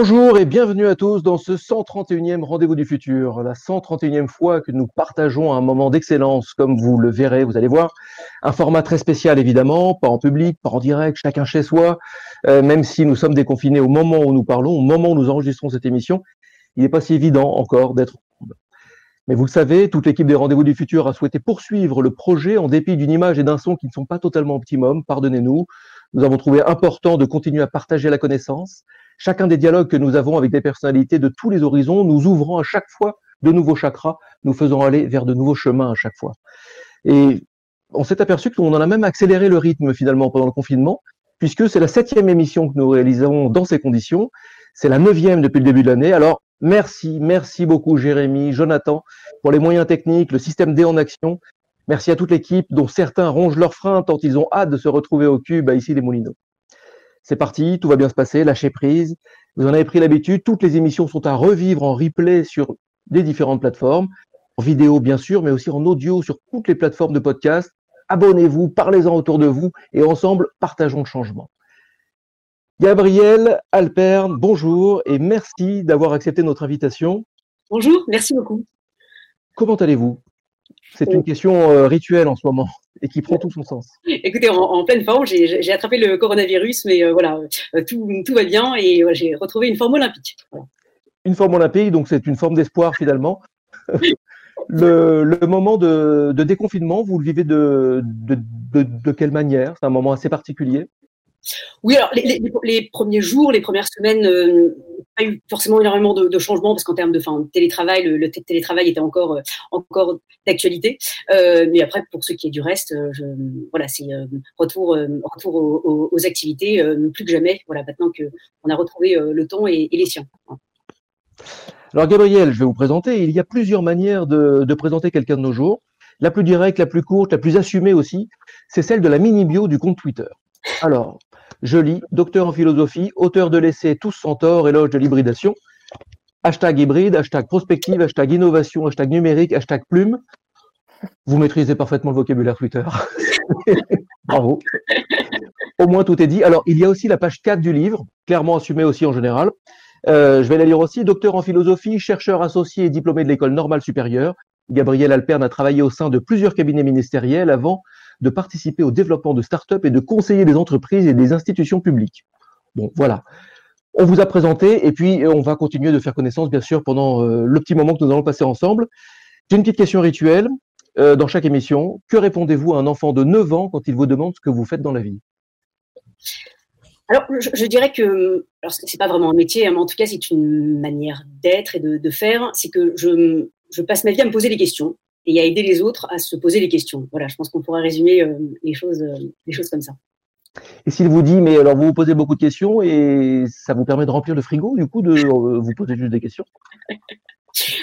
Bonjour et bienvenue à tous dans ce 131e Rendez-vous du futur, la 131e fois que nous partageons un moment d'excellence, comme vous le verrez, vous allez voir. Un format très spécial évidemment, pas en public, pas en direct, chacun chez soi, euh, même si nous sommes déconfinés au moment où nous parlons, au moment où nous enregistrons cette émission, il n'est pas si évident encore d'être mais vous le savez, toute l'équipe des Rendez-vous du Futur a souhaité poursuivre le projet en dépit d'une image et d'un son qui ne sont pas totalement optimum, pardonnez-nous. Nous avons trouvé important de continuer à partager la connaissance, chacun des dialogues que nous avons avec des personnalités de tous les horizons, nous ouvrant à chaque fois de nouveaux chakras, nous faisant aller vers de nouveaux chemins à chaque fois. Et on s'est aperçu qu'on en a même accéléré le rythme finalement pendant le confinement, puisque c'est la septième émission que nous réalisons dans ces conditions. C'est la neuvième depuis le début de l'année. Alors, merci, merci beaucoup Jérémy, Jonathan, pour les moyens techniques, le système D en action. Merci à toute l'équipe, dont certains rongent leurs freins tant ils ont hâte de se retrouver au cube à ici les Moulineaux. C'est parti, tout va bien se passer, lâchez prise. Vous en avez pris l'habitude, toutes les émissions sont à revivre en replay sur les différentes plateformes, en vidéo bien sûr, mais aussi en audio sur toutes les plateformes de podcast. Abonnez-vous, parlez-en autour de vous et ensemble, partageons le changement. Gabriel Alperne, bonjour et merci d'avoir accepté notre invitation. Bonjour, merci beaucoup. Comment allez-vous? C'est une question euh, rituelle en ce moment et qui prend tout son sens. Écoutez, en, pleine forme, j'ai attrapé le coronavirus, mais euh, voilà, euh, tout, tout, va bien et j'ai retrouvé une forme olympique. Une forme olympique, donc c'est une forme d'espoir finalement. le, le, moment de, de, déconfinement, vous le vivez de, de, de quelle manière? C'est un moment assez particulier? Oui, alors les, premiers jours, les premières semaines, euh, pas eu forcément énormément de, changements parce qu'en termes de fin, télétravail, le, télétravail était encore, euh, encore d'actualité. Euh, mais après, pour ce qui est du reste, euh, voilà, c'est retour, retour aux, activités plus que jamais. Voilà, maintenant qu'on a retrouvé le temps et, et les siens. Alors Gabriel, je vais vous présenter. Il y a plusieurs manières de, de présenter quelqu'un de nos jours. La plus directe, la plus courte, la plus assumée aussi, c'est celle de la mini bio du compte Twitter. Alors, je lis, docteur en philosophie, auteur de l'essai Tous sans tort, éloge de l'hybridation. Hashtag hybride, hashtag prospective, hashtag innovation, hashtag numérique, hashtag plume. Vous maîtrisez parfaitement le vocabulaire Twitter. Bravo. Au moins, tout est dit. Alors, il y a aussi la page 4 du livre, clairement assumée aussi en général. Euh, je vais la lire aussi. Docteur en philosophie, chercheur associé et diplômé de l'école normale supérieure. Gabriel Alperne a travaillé au sein de plusieurs cabinets ministériels avant de participer au développement de start-up et de conseiller des entreprises et des institutions publiques. Bon, voilà. On vous a présenté et puis on va continuer de faire connaissance, bien sûr, pendant euh, le petit moment que nous allons passer ensemble. J'ai une petite question rituelle euh, dans chaque émission. Que répondez-vous à un enfant de 9 ans quand il vous demande ce que vous faites dans la vie? Alors, je, dirais que, alors c'est pas vraiment un métier, hein, mais en tout cas, c'est une manière d'être et de, faire. C'est que je passe ma vie à me poser des questions et à aider les autres à se poser les questions. Voilà, je pense qu'on pourrait résumer euh, les, choses, euh, les choses comme ça. Et s'il vous dit, mais alors vous vous posez beaucoup de questions et ça vous permet de remplir le frigo, du coup, de euh, vous poser juste des questions?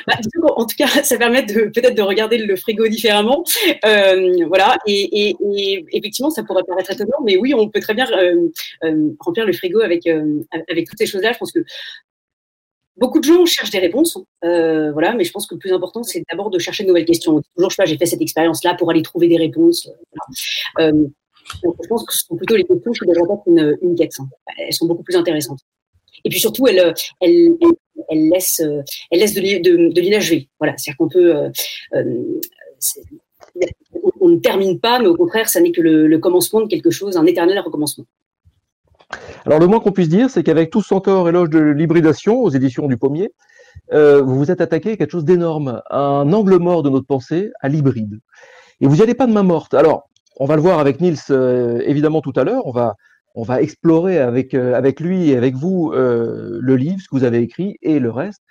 Bah, en tout cas, ça permet peut-être de regarder le frigo différemment. voilà, et, et, effectivement, ça pourrait paraître étonnant, mais oui, on peut très bien remplir le frigo avec, avec toutes ces choses-là. Je pense que Beaucoup de gens cherchent des réponses, euh, voilà, mais je pense que le plus important, c'est d'abord de chercher de nouvelles questions. Toujours, je sais pas, j'ai fait cette expérience-là pour aller trouver des réponses. Euh, je pense que ce sont plutôt les questions qui être une, une quête. Hein. Elles sont beaucoup plus intéressantes. Et puis surtout, elles, elles, elles, laissent, elles laissent de, de, de. Voilà, c'est-à-dire qu'on peut, euh, euh on ne termine pas, mais au contraire, ça n'est que le, le commencement de quelque chose, un éternel recommencement. Alors le moins qu'on puisse dire, c'est qu'avec Tous sans tort, éloge de l'hybridation aux éditions du Pommier, euh, vous vous êtes attaqué à quelque chose d'énorme, un angle mort de notre pensée, à l'hybride. Et vous n'y allez pas de main morte. Alors, on va le voir avec Niels euh, évidemment tout à l'heure. On va, on va explorer avec, euh, lui et avec vous le livre, ce que vous avez écrit et le reste.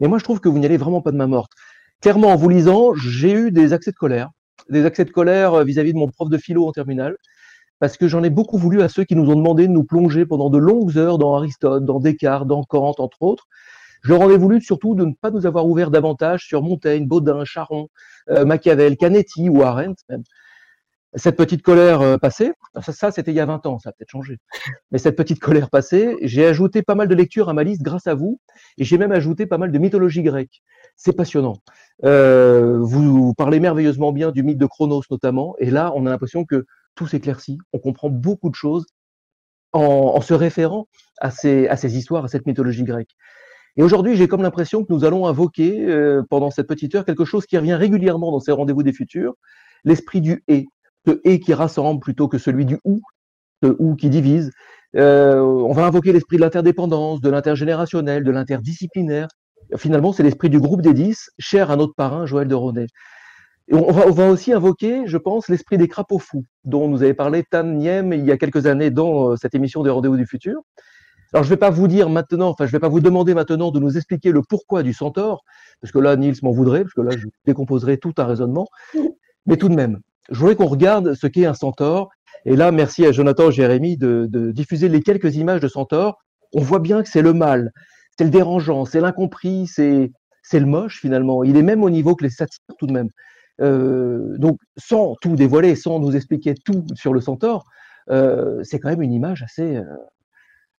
Mais moi, je trouve que vous n'y allez vraiment pas de main morte. Clairement, en vous lisant, j'ai eu des accès de colère, des accès de colère vis-à-vis -vis de mon prof de philo en terminale, parce que j'en ai beaucoup voulu à ceux qui nous ont demandé de nous plonger pendant de longues heures dans Aristote, dans Descartes, dans Kant, entre autres. Je leur en ai voulu surtout de ne pas nous avoir ouvert davantage sur Montaigne, Baudin, Charon, euh, Machiavel, Canetti ou Arendt même. Cette petite colère euh, passée, ça, c'était il y a 20 ans, ça a peut-être changé. Mais cette petite colère passée, j'ai ajouté pas mal de lectures à ma liste grâce à vous, et j'ai même ajouté pas mal de mythologie grecque. C'est passionnant. Euh, vous parlez merveilleusement bien du mythe de Chronos notamment, et là, on a l'impression que tout s'éclaircit, on comprend beaucoup de choses en, se référant à ces, à ces histoires, à cette mythologie grecque. Et aujourd'hui, j'ai comme l'impression que nous allons invoquer euh, pendant cette petite heure quelque chose qui revient régulièrement dans ces rendez-vous des futurs, l'esprit du et, ce et qui rassemble plutôt que celui du ou, ce ou qui divise. Euh, on va invoquer l'esprit de l'interdépendance, de l'intergénérationnel, de l'interdisciplinaire. Finalement, c'est l'esprit du groupe des dix, cher à notre parrain Joël de Ronet. On, va, aussi invoquer, je pense, l'esprit des crapauds fous, dont nous avait parlé Tan Niem il y a quelques années dans euh, cette émission des Rendez-vous du Futur. Alors, je ne vais pas vous dire maintenant, enfin, je ne vais pas vous demander maintenant de nous expliquer le pourquoi du centaure, parce que là, Niels m'en voudrait, parce que là, je décomposerai tout un raisonnement. Mais tout de même, je voudrais qu'on regarde ce qu'est un centaure. Et là, merci à Jonathan et Jérémy de, de diffuser les quelques images de centaure. On voit bien que c'est le mal, c'est le dérangeant, c'est l'incompris, c'est le moche finalement. Il est même au niveau que les satires tout de même. Euh, donc, sans tout dévoiler, sans nous expliquer tout sur le centaure, euh, c'est quand même une image assez, euh,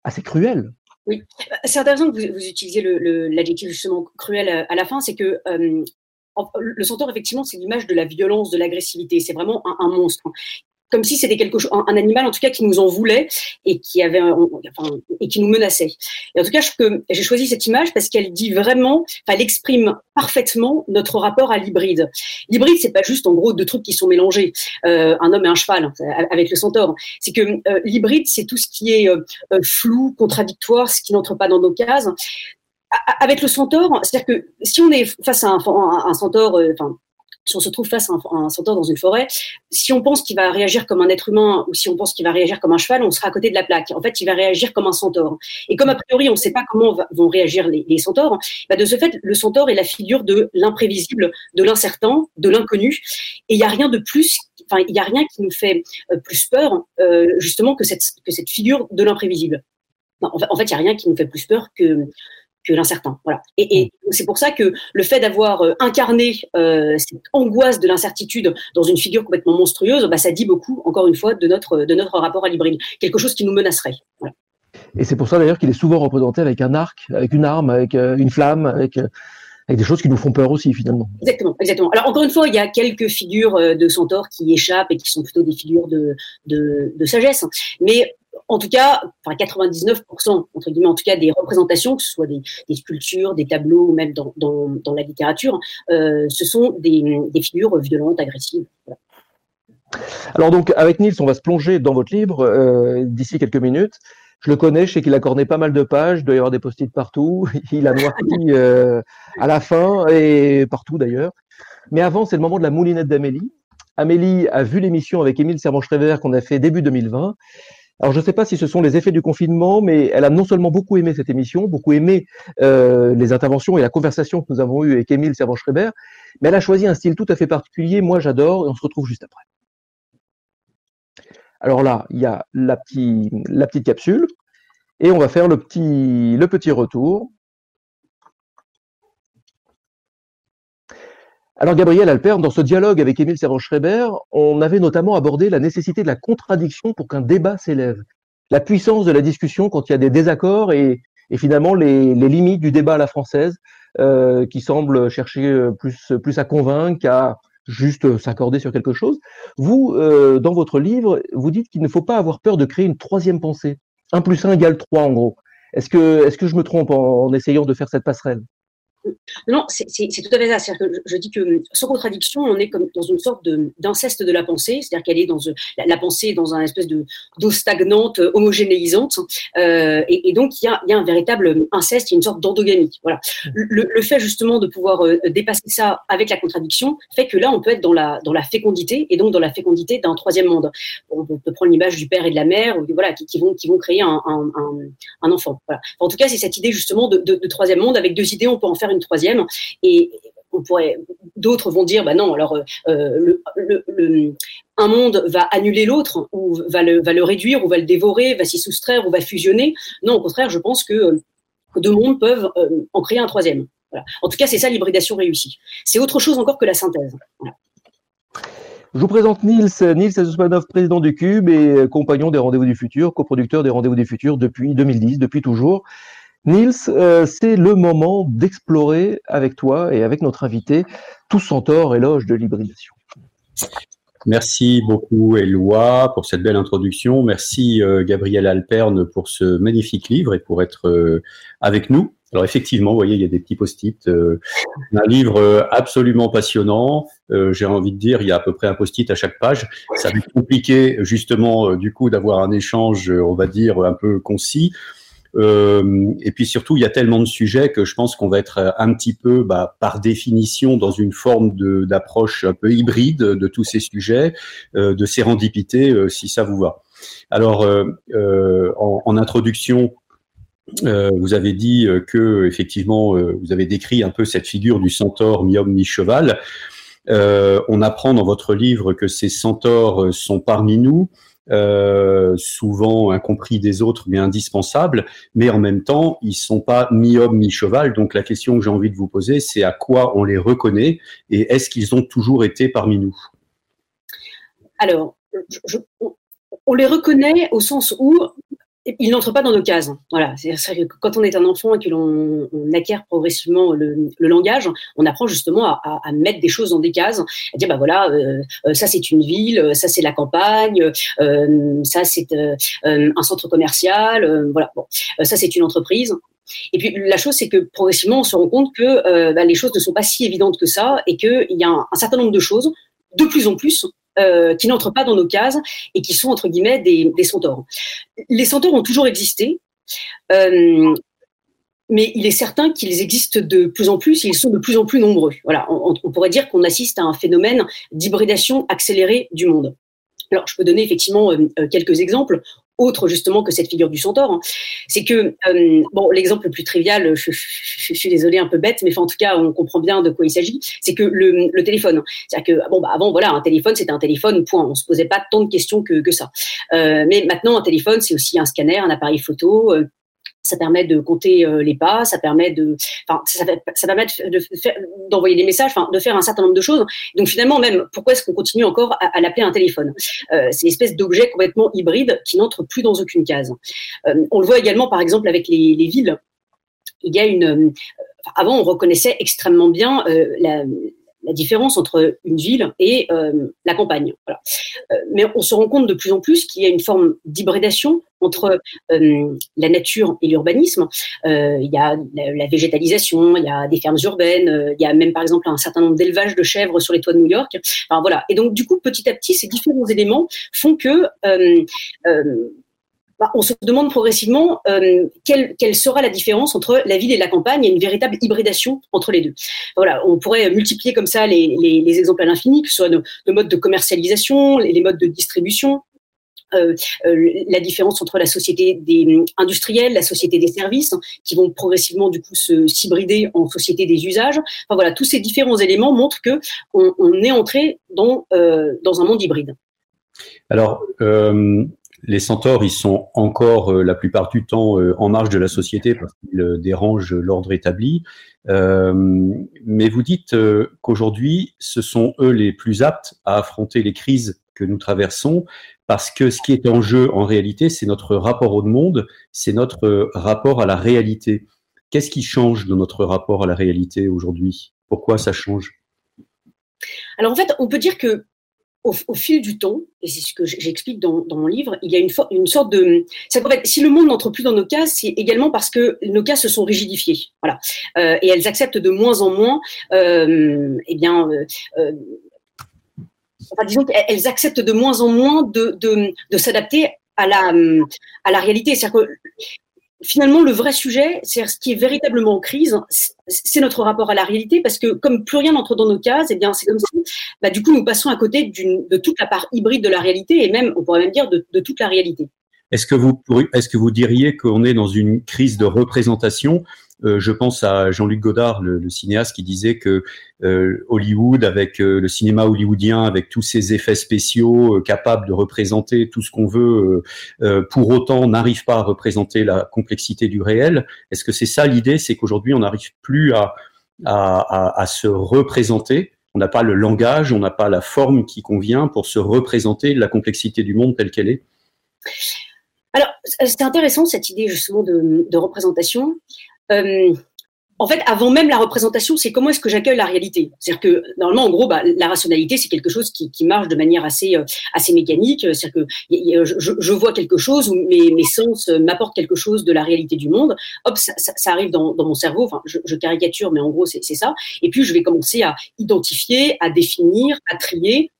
assez cruelle. Oui, c'est intéressant que vous, vous utilisiez l'adjectif justement cruel à, la fin, c'est que le centaure, effectivement, c'est l'image de la violence, de l'agressivité. C'est vraiment un, un, monstre comme si c'était quelque chose, un, animal en tout cas qui nous en voulait et qui avait, enfin, et qui nous menaçait. Et en tout cas, je, j'ai choisi cette image parce qu'elle dit vraiment, enfin, elle exprime parfaitement notre rapport à l'hybride. L'hybride, c'est pas juste en gros deux trucs qui sont mélangés, euh, un homme et un cheval hein, avec le centaure. C'est que euh, l'hybride, c'est tout ce qui est euh, flou, contradictoire, ce qui n'entre pas dans nos cases. avec le centaure, c'est-à-dire que si on est face à un, un, un centaure, enfin si on se trouve face à un, centaure dans une forêt, si on pense qu'il va réagir comme un être humain ou si on pense qu'il va réagir comme un cheval, on sera à côté de la plaque. En fait, il va réagir comme un centaure. Et comme a priori, on ne sait pas comment vont réagir les, centaures, bah de ce fait, le centaure est la figure de l'imprévisible, de l'incertain, de l'inconnu. Et il n'y a rien de plus, enfin, il n'y a rien qui nous fait euh, plus peur, euh, justement, que cette, que cette figure de l'imprévisible. En fait, il n'y a rien qui nous fait plus peur que, que l'incertain. Voilà. Et, et c'est pour ça que le fait d'avoir euh, incarné euh, cette angoisse de l'incertitude dans une figure complètement monstrueuse, bah, ça dit beaucoup, encore une fois, de notre, de notre rapport à l'hybride. Quelque chose qui nous menacerait. Voilà. Et c'est pour ça d'ailleurs qu'il est souvent représenté avec un arc, avec une arme, avec euh, une flamme, avec, avec des choses qui nous font peur aussi finalement. Exactement, exactement. Alors encore une fois, il y a quelques figures de centaures qui échappent et qui sont plutôt des figures de, de, de sagesse. Mais en tout cas, enfin 99%, entre guillemets, en tout cas des représentations, que ce soit des, sculptures, des tableaux même dans, la littérature, euh, ce sont des, figures violentes, agressives. Alors donc, avec Niels, on va se plonger dans votre livre euh, d'ici quelques minutes. Je le connais, je sais qu'il a corné pas mal de pages, il doit y avoir des post-it partout, il a noirci euh, à la fin et partout d'ailleurs. Mais avant, c'est le moment de la moulinette d'Amélie. Amélie a vu l'émission avec Émile Servan-Schreiber qu'on a fait début 2020 alors, je ne sais pas si ce sont les effets du confinement, mais elle a non seulement beaucoup aimé cette émission, beaucoup aimé euh, les interventions et la conversation que nous avons eue avec Émile Servan-Schreiber, mais elle a choisi un style tout à fait particulier. Moi, j'adore, et on se retrouve juste après. Alors là, il y a la, la petite capsule, et on va faire le petit, le petit retour. Alors Gabriel Alper, dans ce dialogue avec Émile Servan-Schreiber, on avait notamment abordé la nécessité de la contradiction pour qu'un débat s'élève. La puissance de la discussion quand il y a des désaccords et, finalement les, limites du débat à la française euh, qui semble chercher euh, plus, à convaincre qu'à juste s'accorder sur quelque chose. Vous, euh, dans votre livre, vous dites qu'il ne faut pas avoir peur de créer une troisième pensée. 1 plus 1 égale 3 en gros. Est-ce que, est-ce que je me trompe en essayant de faire cette passerelle? Non, c'est tout à fait ça. Que je, dis que sans contradiction, on est comme dans une sorte d'inceste de, la pensée, c'est-à-dire qu'elle est dans la, pensée dans un espèce de d'eau stagnante, homogénéisante, euh, et, donc il y a, un véritable inceste, il y a une sorte d'endogamie. Voilà. Le, fait justement de pouvoir euh, dépasser ça avec la contradiction fait que là, on peut être dans la la fécondité et donc dans la fécondité d'un troisième monde. On peut prendre l'image du père et de la mère, voilà, qui, vont créer un, enfant. En tout cas, c'est cette idée justement de, de troisième monde avec deux idées, on peut en faire une troisième. Et d'autres vont dire, bah non, alors euh, un monde va annuler l'autre, ou va le, réduire, ou va le dévorer, va s'y soustraire, ou va fusionner. Non, au contraire, je pense que, deux mondes peuvent euh, en créer un troisième. En tout cas, c'est ça l'hybridation réussie. C'est autre chose encore que la synthèse. Je vous présente Niels, Niels Azusmanov, président du Cube et compagnon des Rendez-vous du Futur, coproducteur des Rendez-vous du Futur depuis 2010, depuis toujours. Niels, euh, c'est le moment d'explorer avec toi et avec notre invité tout centaure éloge de l'hybridation. Merci beaucoup Eloi pour cette belle introduction. Merci euh, Gabriel Alperne pour ce magnifique livre et pour être euh, avec nous. Alors effectivement, vous voyez, il y a des petits post-it. Un livre absolument passionnant. J'ai envie de dire, il y a à peu près un post-it à chaque page. Ça va être compliqué justement du coup d'avoir un échange, on va dire, un peu concis. Euh, et puis surtout, il y a tellement de sujets que je pense qu'on va être un petit peu, bah, par définition, dans une forme d'approche un peu hybride de tous ces sujets, euh, de sérendipité, euh, si ça vous va. Alors, euh, en, en, introduction, vous avez dit que effectivement, vous avez décrit un peu cette figure du centaure mi-homme mi-cheval. on apprend dans votre livre que ces centaures sont parmi nous. Euh, souvent incompris des autres, mais indispensables. Mais en même temps, ils sont pas mi-homme mi-cheval. Donc la question que j'ai envie de vous poser, c'est à quoi on les reconnaît et est-ce qu'ils ont toujours été parmi nous? Alors, on les reconnaît au sens où il n'entre pas dans nos cases. Voilà, c'est que quand on est un enfant et que l'on acquiert progressivement le, langage, on apprend justement à, mettre des choses dans des cases, à dire bah voilà, euh, euh, ça c'est une ville, ça c'est la campagne, euh, ça c'est un centre commercial, voilà, bon, ça c'est une entreprise. Et puis la chose, c'est que progressivement, on se rend compte que bah, les choses ne sont pas si évidentes que ça et qu'il y a un, certain nombre de choses, de plus en plus, euh, qui n'entrent pas dans nos cases et qui sont entre guillemets des, centaures. Les centaures ont toujours existé. Euh, mais il est certain qu'ils existent de plus en plus, et ils sont de plus en plus nombreux. Voilà, on pourrait dire qu'on assiste à un phénomène d'hybridation accélérée du monde. Alors, je peux donner effectivement euh, quelques exemples autres justement que cette figure du centaure. Hein. C'est que, euh, bon, l'exemple le plus trivial, je, suis désolée un peu bête, mais en tout cas, on comprend bien de quoi il s'agit, c'est que le, téléphone. C'est-à-dire que, bon, bah, avant, voilà, un téléphone, c'était un téléphone, point. On se posait pas tant de questions que, que ça. mais maintenant, un téléphone, c'est aussi un scanner, un appareil photo, ça permet de compter euh, les pas, ça permet de, enfin, ça, d'envoyer des messages, enfin, de faire un certain nombre de choses. Donc finalement, même, pourquoi est-ce qu'on continue encore à, l'appeler un téléphone? Euh, C'est une espèce d'objet complètement hybride qui n'entre plus dans aucune case. Euh, on le voit également, par exemple, avec les, les villes. Il y a une, avant, on reconnaissait extrêmement bien la, la différence entre une ville et euh, la campagne. Euh, mais on se rend compte de plus en plus qu'il y a une forme d'hybridation entre euh, la nature et l'urbanisme. il y a la, végétalisation, il y a des fermes urbaines, il y a même par exemple un certain nombre d'élevages de chèvres sur les toits de New York. Enfin, voilà. Et donc du coup, petit à petit, ces différents éléments font que bah, on se demande progressivement euh, quelle, sera la différence entre la ville et la campagne. A une véritable hybridation entre les deux. Voilà, on pourrait multiplier comme ça les, les, les exemples à l'infini, que ce soit nos, modes de commercialisation, les, modes de distribution. Euh, euh, la différence entre la société des industriels, la société des services, qui vont progressivement du coup se s'hybrider en société des usages. Enfin voilà, tous ces différents éléments montrent que on, est entré dans un monde hybride. Alors, les centaures, ils sont encore euh, la plupart du temps euh, en marge de la société parce qu'ils euh, dérangent l'ordre établi. mais vous dites qu'aujourd'hui, ce sont eux les plus aptes à affronter les crises que nous traversons parce que ce qui est en jeu en réalité, c'est notre rapport au monde, c'est notre rapport à la réalité. Qu'est-ce qui change dans notre rapport à la réalité aujourd'hui? Pourquoi ça change? Alors en fait, on peut dire que au, fil du temps, et c'est ce que j'explique dans, mon livre, il y a une, sorte de. En fait, si le monde n'entre plus dans nos cas, c'est également parce que nos cas se sont rigidifiés. Voilà. Euh, et elles acceptent de moins en moins, euh, eh bien. Euh, euh enfin, disons qu'elles acceptent de moins en moins de s'adapter à la, à la réalité. C'est-à-dire que finalement, le vrai sujet, c'est ce qui est véritablement en crise, c'est notre rapport à la réalité, parce que comme plus rien n'entre dans nos cases, eh bien, c'est comme si, bah, du coup, nous passons à côté de toute la part hybride de la réalité, et même, on pourrait même dire, de, de toute la réalité. Est-ce que vous, diriez qu'on est dans une crise de représentation? Euh, je pense à Jean-Luc Godard, le, cinéaste, qui disait que euh, Hollywood, avec euh, le cinéma hollywoodien, avec tous ses effets spéciaux capables de représenter tout ce qu'on veut, pour autant n'arrive pas à représenter la complexité du réel. Est-ce que c'est ça l'idée? C'est qu'aujourd'hui, on n'arrive plus à, se représenter. On n'a pas le langage, on n'a pas la forme qui convient pour se représenter la complexité du monde telle qu'elle est. Alors, c'est intéressant cette idée justement de, représentation. Euh, en fait, avant même la représentation, c'est comment est-ce que j'accueille la réalité? C'est-à-dire que normalement, en gros, bah, la rationalité, c'est quelque chose qui, marche de manière assez euh, mécanique. C'est-à-dire que je, vois quelque chose où mes, sens m'apportent quelque chose de la réalité du monde. Hop, ça, arrive dans, dans, mon cerveau. Enfin, je, je caricature, mais en gros, c'est ça. Et puis, je vais commencer à identifier, à définir, à trier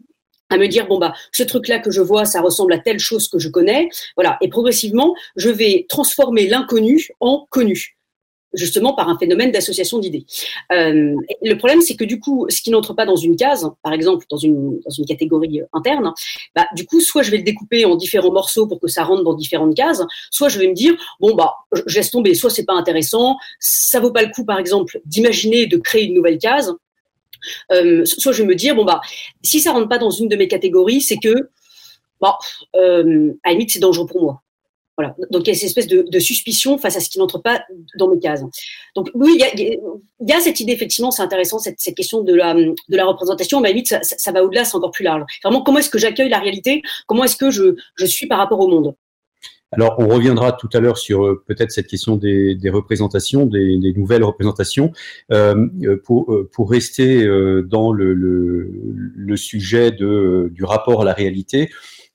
à me dire bon bah ce truc là que je vois ça ressemble à telle chose que je connais. Voilà. Et progressivement je vais transformer l'inconnu en connu justement par un phénomène d'association d'idées. Euh, le problème, c'est que du coup, ce qui n'entre pas dans une case, par exemple dans une, dans une catégorie interne, bah, du coup, soit je vais le découper en différents morceaux pour que ça rentre dans différentes cases, soit je vais me dire, bon, bah, je laisse tomber, soit c'est pas intéressant, ça vaut pas le coup, par exemple, d'imaginer de créer une nouvelle case, euh, soit je vais me dire, bon, bah, si ça rentre pas dans une de mes catégories, c'est que, bah, euh, à la limite, c'est dangereux pour moi. Voilà. Donc il y a cette espèce de, suspicion face à ce qui n'entre pas dans mes cases. Donc oui, il y a, cette idée, effectivement, c'est intéressant, cette, question de la, de la représentation, mais à limite, ça, va au-delà, c'est encore plus large. Vraiment, comment est-ce que j'accueille la réalité? Comment est-ce que je, je suis par rapport au monde? Alors, on reviendra tout à l'heure sur euh, peut-être cette question des, représentations, des, nouvelles représentations. Euh, pour, euh, pour rester dans le, sujet du rapport à la réalité,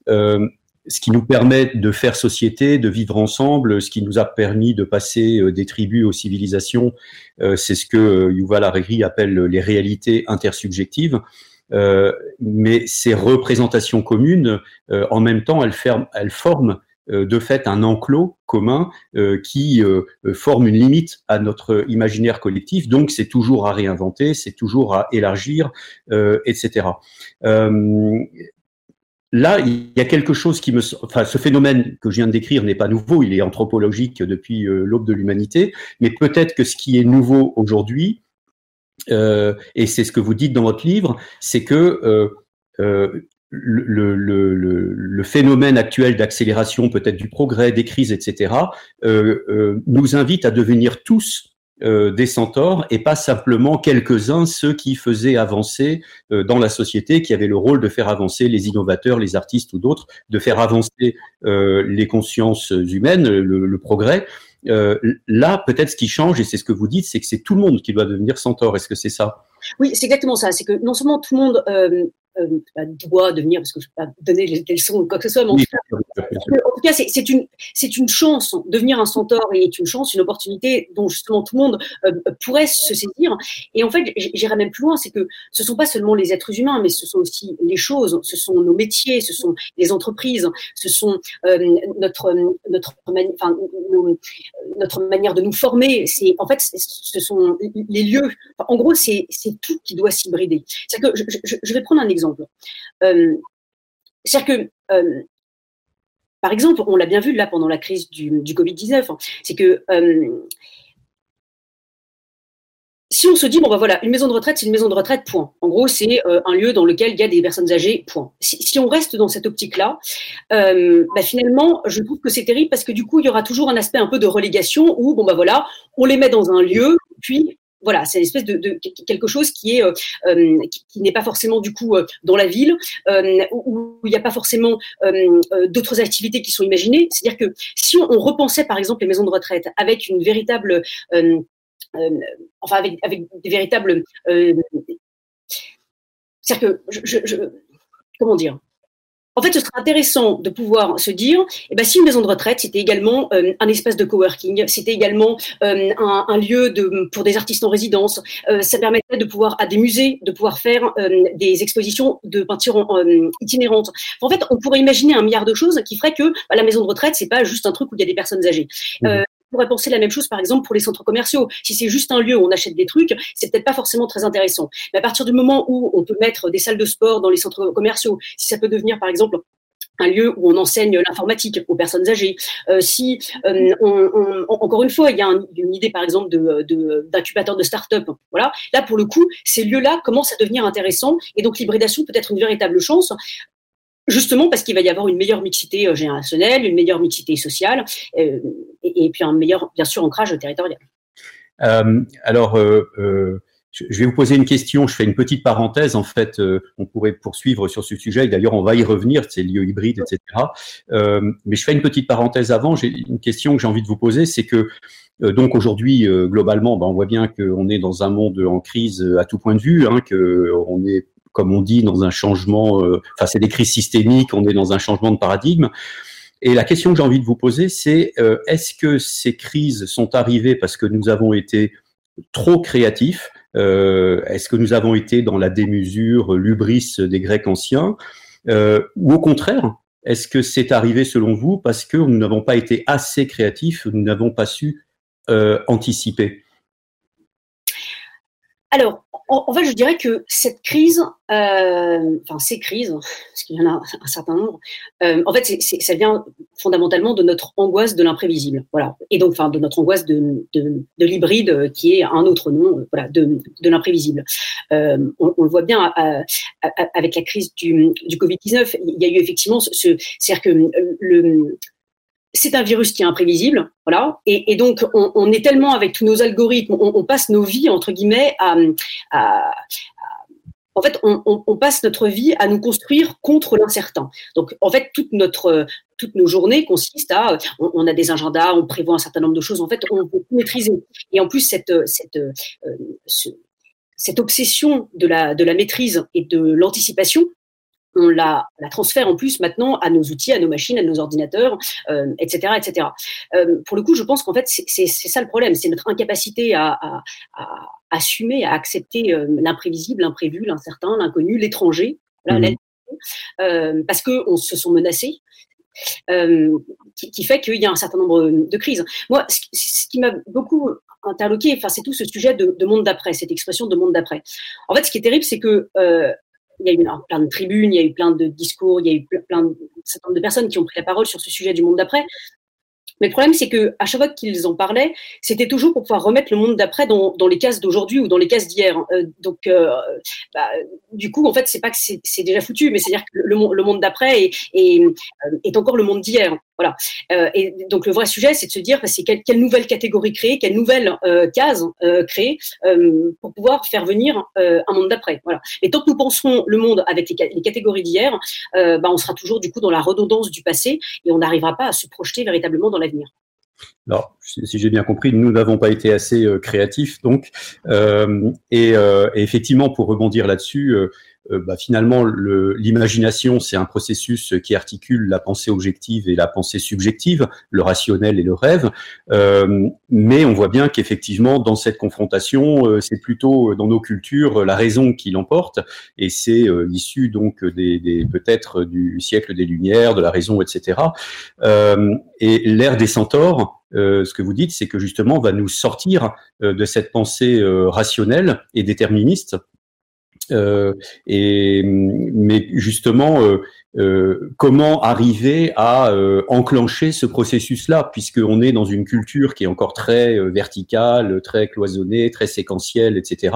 ce qui nous permet de faire société, de vivre ensemble, ce qui nous a permis de passer des tribus aux civilisations, c'est ce que Yuval Harari appelle les réalités intersubjectives. mais ces représentations communes, en même temps, elles, elles forment de fait un enclos commun qui forme une limite à notre imaginaire collectif. Donc c'est toujours à réinventer, c'est toujours à élargir, etc là, il y a quelque chose qui me, enfin, ce phénomène que je viens de décrire n'est pas nouveau, il est anthropologique depuis euh, l'aube de l'humanité, mais peut-être que ce qui est nouveau aujourd'hui, euh, et c'est ce que vous dites dans votre livre, c'est que euh, euh le, phénomène actuel d'accélération, peut-être du progrès, des crises, etc., euh, nous invite à devenir tous euh, des centaures et pas simplement quelques-uns, ceux qui faisaient avancer euh, dans la société, qui avaient le rôle de faire avancer les innovateurs, les artistes ou d'autres, de faire avancer euh, les consciences humaines, le, progrès. là, peut-être ce qui change, et c'est ce que vous dites, c'est que c'est tout le monde qui doit devenir centaure. Est-ce que c'est ça? Oui, c'est exactement ça. C'est que non seulement tout le monde euh, doit devenir, parce que je ne vais pas donner les, leçons ou quoi que ce soit, mais en, tout cas, c'est une, une chance. Devenir un centaure est une chance, une opportunité dont justement tout le monde euh, pourrait se saisir. Et en fait, j'irai même plus loin, c'est que ce ne sont pas seulement les êtres humains, mais ce sont aussi les choses, ce sont nos métiers, ce sont les entreprises, ce sont euh, notre, notre, enfin, notre manière de nous former. En fait, ce sont les lieux. en gros, c'est tout qui doit s'hybrider. C'est que je, je, je vais prendre un exemple. Euh, c'est-à-dire que, euh, par exemple, on l'a bien vu là pendant la crise du, Covid-19, hein, c'est que euh, si on se dit, bon, bah voilà, une maison de retraite, c'est une maison de retraite, point. En gros, c'est un lieu dans lequel il y a des personnes âgées, point. Si, on reste dans cette optique-là, bah finalement, je trouve que c'est terrible parce que du coup, il y aura toujours un aspect un peu de relégation où, bon, bah voilà, on les met dans un lieu, puis voilà, c'est une de, quelque chose euh, euh, qui, n'est pas forcément du coup euh, dans la ville, où, il n'y a pas forcément d'autres activités qui sont imaginées. C'est-à-dire que si on, repensait par exemple les maisons de retraite avec une véritable, enfin avec, des véritables, c'est-à-dire que comment dire en fait, ce serait intéressant de pouvoir se dire, eh ben, si une maison de retraite, c'était également euh, un espace de coworking, c'était également euh, un, lieu pour des artistes en résidence, euh, ça permettrait de pouvoir, à des musées, de pouvoir faire des expositions de peinture itinérantes. En fait, on pourrait imaginer un milliard de choses qui feraient que bah, la maison de retraite, c'est pas juste un truc où il y a des personnes âgées. Pourrait penser la même chose, par exemple, pour les centres commerciaux. Si c'est juste un lieu où on achète des trucs, c'est peut-être pas forcément très intéressant. Mais à partir du moment où on peut mettre des salles de sport dans les centres commerciaux, si ça peut devenir, par exemple, un lieu où on enseigne l'informatique aux personnes âgées. Euh, si, euh, on, encore une fois, il y a une idée, par exemple, d'incubateur de, de start-up. Voilà. Là, pour le coup, ces lieux-là commencent à devenir intéressants et donc l'hybridation peut être une véritable chance justement parce qu'il va y avoir une meilleure mixité euh, générationnelle, une meilleure mixité sociale, euh, et, puis un meilleur, bien sûr, ancrage territorial. Euh, alors, je vais vous poser une question. Je fais une petite parenthèse. En fait, on pourrait poursuivre sur ce sujet. D'ailleurs, on va y revenir. C'est lieu hybride, etc. Mais je fais une petite parenthèse avant. J'ai une question que j'ai envie de vous poser, c'est que donc aujourd'hui, globalement, ben, on voit bien qu'on est dans un monde en crise à tout point de vue, hein, que on est, comme on dit, dans un changement. Enfin, c'est des crises systémiques. On est dans un changement de paradigme. Et la question que j'ai envie de vous poser, c'est est-ce que ces crises sont arrivées parce que nous avons été trop créatifs euh, Est-ce que nous avons été dans la démesure, l'ubris des Grecs anciens euh, Ou au contraire, est-ce que c'est arrivé selon vous parce que nous n'avons pas été assez créatifs, nous n'avons pas su euh, anticiper? Alors, en, fait, je dirais que cette crise, euh, enfin ces crises, parce qu'il y en a un certain nombre, euh, en fait, ça vient fondamentalement de notre angoisse de l'imprévisible, voilà, et donc, enfin, de notre angoisse de, de, de l'hybride, qui est un autre nom, euh, de, l'imprévisible. On, le voit bien avec la crise du, du Covid-19. Il y a eu effectivement ce, c'est-à-dire que le c'est un virus qui est imprévisible, voilà. Et, donc, on, est tellement avec tous nos algorithmes, on, passe nos vies entre guillemets à, en fait, on, passe notre vie à nous construire contre l'incertain. Donc, en fait, toute notre, toutes nos journées consistent à, on, a des agendas, on prévoit un certain nombre de choses. En fait, on peut tout maîtriser. Et en plus, cette, cette, euh, ce, cette obsession de la, de la maîtrise et de l'anticipation on la, la, transfère en plus maintenant à nos outils, à nos machines, à nos ordinateurs, euh, etc., etc. Euh, pour le coup, je pense qu'en fait, c'est ça le problème, c'est notre incapacité à, à, à, assumer, à accepter euh, l'imprévisible, l'imprévu, l'incertain, l'inconnu, l'étranger, mmh. euh, parce qu'on se sont menacés. Euh, qui, qui, fait qu'il y a un certain nombre de crises. Moi, ce, ce qui m'a beaucoup interloqué, enfin, c'est tout ce sujet de, de monde d'après, cette expression de monde d'après. En fait, ce qui est terrible, c'est que euh, il y a eu plein de tribunes, il y a eu plein de discours, il y a eu plein de, personnes qui ont pris la parole sur ce sujet du monde d'après. Mais le problème, c'est que à chaque fois qu'ils en parlaient, c'était toujours pour pouvoir remettre le monde d'après dans, les cases d'aujourd'hui ou dans les cases d'hier. Euh, donc, euh, bah, du coup, en fait, c'est pas que c'est déjà foutu, mais c'est-à-dire que le, monde d'après euh, est, encore le monde d'hier. Voilà. Et donc le vrai sujet, c'est de se dire, bah, c'est quelle, quelle, nouvelle catégorie créer, quelle nouvelle case créer pour pouvoir faire venir un monde d'après. Voilà. Et tant que nous penserons le monde avec les, catégories d'hier, bah, on sera toujours du coup dans la redondance du passé et on n'arrivera pas à se projeter véritablement dans l'avenir. Alors, si j'ai bien compris, nous n'avons pas été assez créatifs, donc, euh, et, euh, et, effectivement, pour rebondir là-dessus, euh, euh, bah, finalement, l'imagination, c'est un processus qui articule la pensée objective et la pensée subjective, le rationnel et le rêve. Euh, mais on voit bien qu'effectivement, dans cette confrontation, euh, c'est plutôt euh, dans nos cultures la raison qui l'emporte, et c'est euh, issu donc des, des peut-être du siècle des Lumières, de la raison, etc. et l'ère des centaures, ce que vous dites, c'est que justement, on va nous sortir de cette pensée rationnelle et déterministe euh, et, mais justement, euh, euh, comment arriver à euh, enclencher ce processus-là, puisqu'on est dans une culture qui est encore très euh, verticale, très cloisonnée, très séquentielle, etc.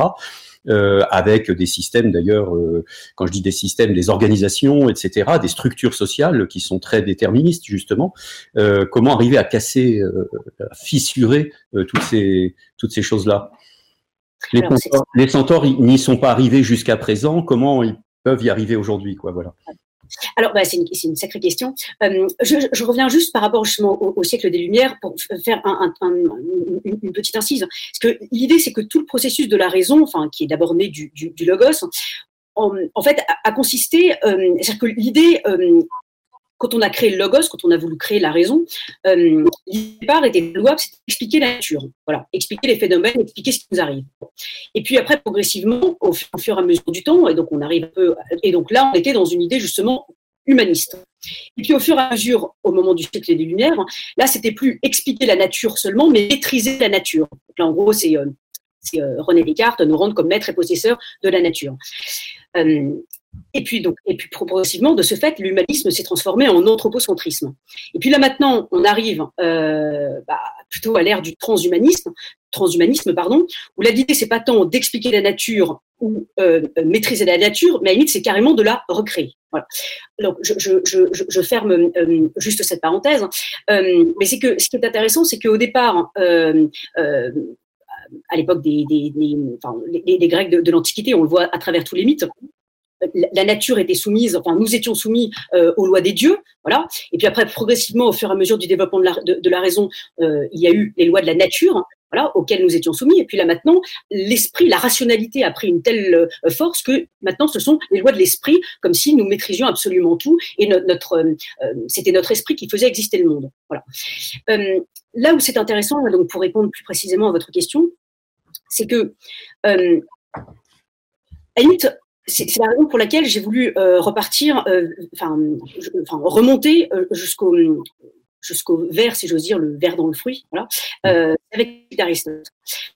avec des systèmes d'ailleurs, quand je dis des systèmes, des organisations, etc., des structures sociales qui sont très déterministes justement. comment arriver à casser, à fissurer toutes ces toutes ces choses-là? Les, Alors, centaures, les centaures n'y sont pas arrivés jusqu'à présent. Comment ils peuvent y arriver aujourd'hui quoi, voilà. Alors, bah, c'est une, sacrée question. Euh, je, reviens juste par rapport au, siècle des Lumières pour faire un, un, un, une, petite incise. L'idée, c'est que tout le processus de la raison, enfin, qui est d'abord né du, logos, en, fait, a, a consisté, euh, c'est-à-dire que l'idée euh, quand on a créé le logos, quand on a voulu créer la raison, euh, l'idée était louable, c'était expliquer la nature, voilà, expliquer les phénomènes, expliquer ce qui nous arrive. Et puis après, progressivement, au, au fur et à mesure du temps, et donc on arrive un peu, et donc là, on était dans une idée justement humaniste. Et puis au fur et à mesure, au moment du siècle des Lumières, là, c'était plus expliquer la nature seulement, mais maîtriser la nature. Donc là, en gros, c'est euh, euh, René Descartes nous rendre comme maître et possesseur de la nature. Euh, et puis, donc, et puis progressivement, de ce fait, l'humanisme s'est transformé en anthropocentrisme. Et puis là maintenant, on arrive euh, bah, plutôt à l'ère du transhumanisme, transhumanisme pardon, où l'idée c'est pas tant d'expliquer la nature ou euh, maîtriser la nature, mais à limite c'est carrément de la recréer. Voilà. Donc je, je, je, ferme euh, juste cette parenthèse, mais c'est que ce qui est intéressant, c'est qu'au départ, à l'époque des, des, Grecs de l'Antiquité, on le voit à travers tous les mythes, la nature était soumise, enfin nous étions soumis euh, aux lois des dieux, voilà. Et puis après, progressivement, au fur et à mesure du développement de la, raison, euh, il y a eu les lois de la nature, voilà, auxquelles nous étions soumis. Et puis là maintenant, l'esprit, la rationalité a pris une telle euh, force que maintenant ce sont les lois de l'esprit, comme si nous maîtrisions absolument tout et notre, c'était notre esprit qui faisait exister le monde. Voilà. là où c'est intéressant, donc pour répondre plus précisément à votre question, c'est que à c'est la raison pour laquelle j'ai voulu euh, repartir, euh, enfin, remonter euh, jusqu'au jusqu'au vers, si j'ose dire, le vers dans le fruit, voilà, avec Aristote.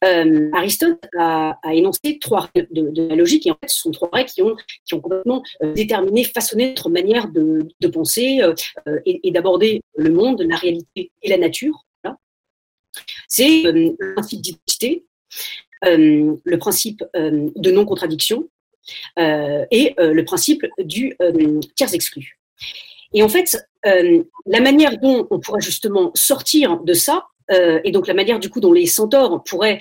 Aristote a, énoncé trois règles de, la logique, et en fait, ce sont trois règles qui ont, qui ont complètement déterminé, façonné notre manière de, de penser et, d'aborder le monde, la réalité et la nature. C'est le principe d'identité, le principe de non-contradiction et euh, le principe du euh, tiers exclu. Et en fait, la manière dont on pourrait justement sortir de ça, et donc la manière du coup dont les centaures pourraient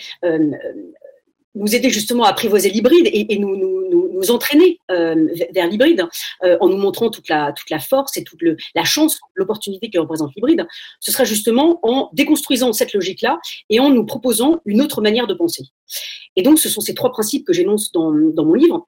nous aider justement à apprivoiser l'hybride et, nous, nous, nous, entraîner vers l'hybride en nous montrant toute la, toute la force et toute la chance, l'opportunité que représente l'hybride, ce sera justement en déconstruisant cette logique-là et en nous proposant une autre manière de penser. Et donc, ce sont ces trois principes que j'énonce dans, dans mon livre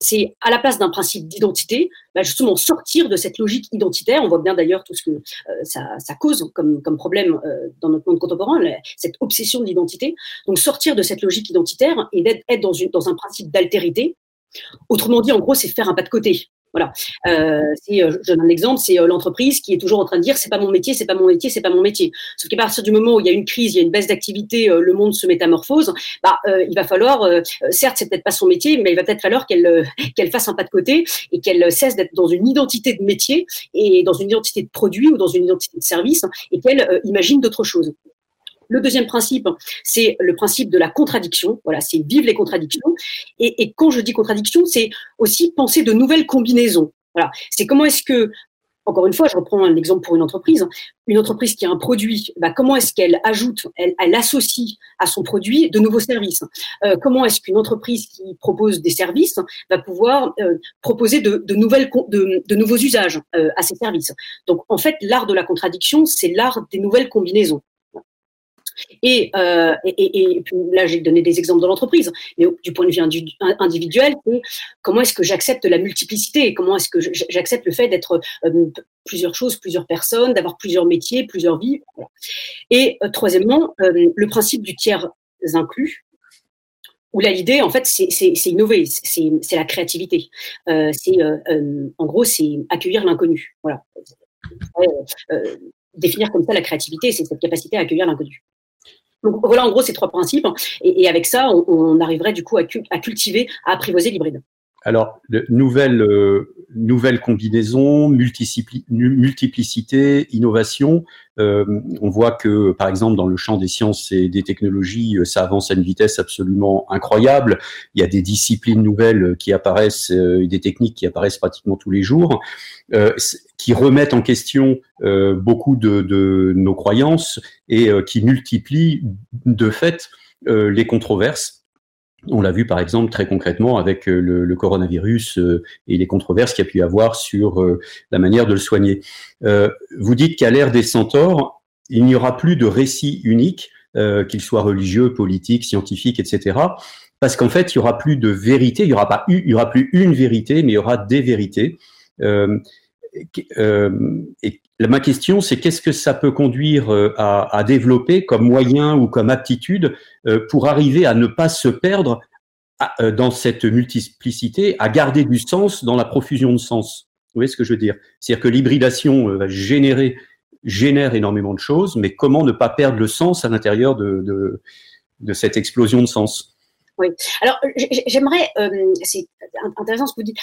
c'est à la place d'un principe d'identité, bah, justement sortir de cette logique identitaire. On voit bien d'ailleurs tout ce que euh, ça, cause comme, problème euh, dans notre monde contemporain, cette obsession de l'identité. Donc sortir de cette logique identitaire et d'être dans, dans un principe d'altérité. Autrement dit, en gros, c'est faire un pas de côté. Voilà. Euh, euh, je donne un exemple, c'est euh, l'entreprise qui est toujours en train de dire c'est pas mon métier, c'est pas mon métier, c'est pas mon métier. Sauf qu'à partir du moment où il y a une crise, il y a une baisse d'activité, le monde se métamorphose, bah il va falloir, certes c'est peut-être pas son métier, mais il va peut-être falloir qu'elle fasse un pas de côté et qu'elle cesse d'être dans une identité de métier et dans une identité de produit ou dans une identité de service et qu'elle imagine d'autres choses. Le deuxième principe, c'est le principe de la contradiction. Voilà, c'est vivre les contradictions. Et, quand je dis contradiction, c'est aussi penser de nouvelles combinaisons. Voilà, c'est comment est-ce que encore une fois, je reprends un exemple pour une entreprise. Une entreprise qui a un produit, bah, comment est-ce qu'elle ajoute, elle, associe à son produit de nouveaux services? Euh, Comment est-ce qu'une entreprise qui propose des services va pouvoir euh, proposer de, nouvelles, de, nouveaux usages euh, à ces services? Donc, en fait, l'art de la contradiction, c'est l'art des nouvelles combinaisons. Euh, et, puis là, j'ai donné des exemples dans l'entreprise, mais du point de vue individuel, comment est-ce que j'accepte la multiplicité Comment est-ce que j'accepte le fait d'être euh, plusieurs choses, plusieurs personnes, d'avoir plusieurs métiers, plusieurs vies Et euh, troisièmement, le principe du tiers inclus, où là l'idée en fait c'est innover, c'est la créativité. en gros c'est accueillir l'inconnu. Voilà. définir comme ça la créativité, c'est cette capacité à accueillir l'inconnu. Donc voilà en gros ces trois principes. Et, avec ça, on, arriverait du coup à, cultiver, à apprivoiser l'hybride. Alors, nouvelle, euh, nouvelle combinaison, multiplicité, innovation. Euh, on voit que, par exemple, dans le champ des sciences et des technologies, euh, ça avance à une vitesse absolument incroyable. Il y a des disciplines nouvelles qui apparaissent, des techniques qui apparaissent pratiquement tous les jours, qui remettent en question beaucoup de, nos croyances et qui multiplient de fait les controverses on l'a vu par exemple très concrètement avec euh, le, coronavirus euh, et les controverses qu'il y a pu y avoir sur euh, la manière de le soigner. vous dites qu'à l'ère des centaures, il n'y aura plus de récit unique, qu'il soit religieux, politique, scientifique, etc. Parce qu'en fait, il y aura plus de vérité, il y aura plus une vérité, mais il y aura des vérités. Ma question, c'est qu'est-ce que ça peut conduire euh, à, développer comme moyen ou comme aptitude euh, pour arriver à ne pas se perdre euh, dans cette multiplicité, à garder du sens dans la profusion de sens? Vous voyez ce que je veux dire? C'est-à-dire que l'hybridation va générer génère énormément de choses, mais comment ne pas perdre le sens à l'intérieur de, cette explosion de sens? Oui. Alors, j'aimerais, c'est intéressant ce que vous dites,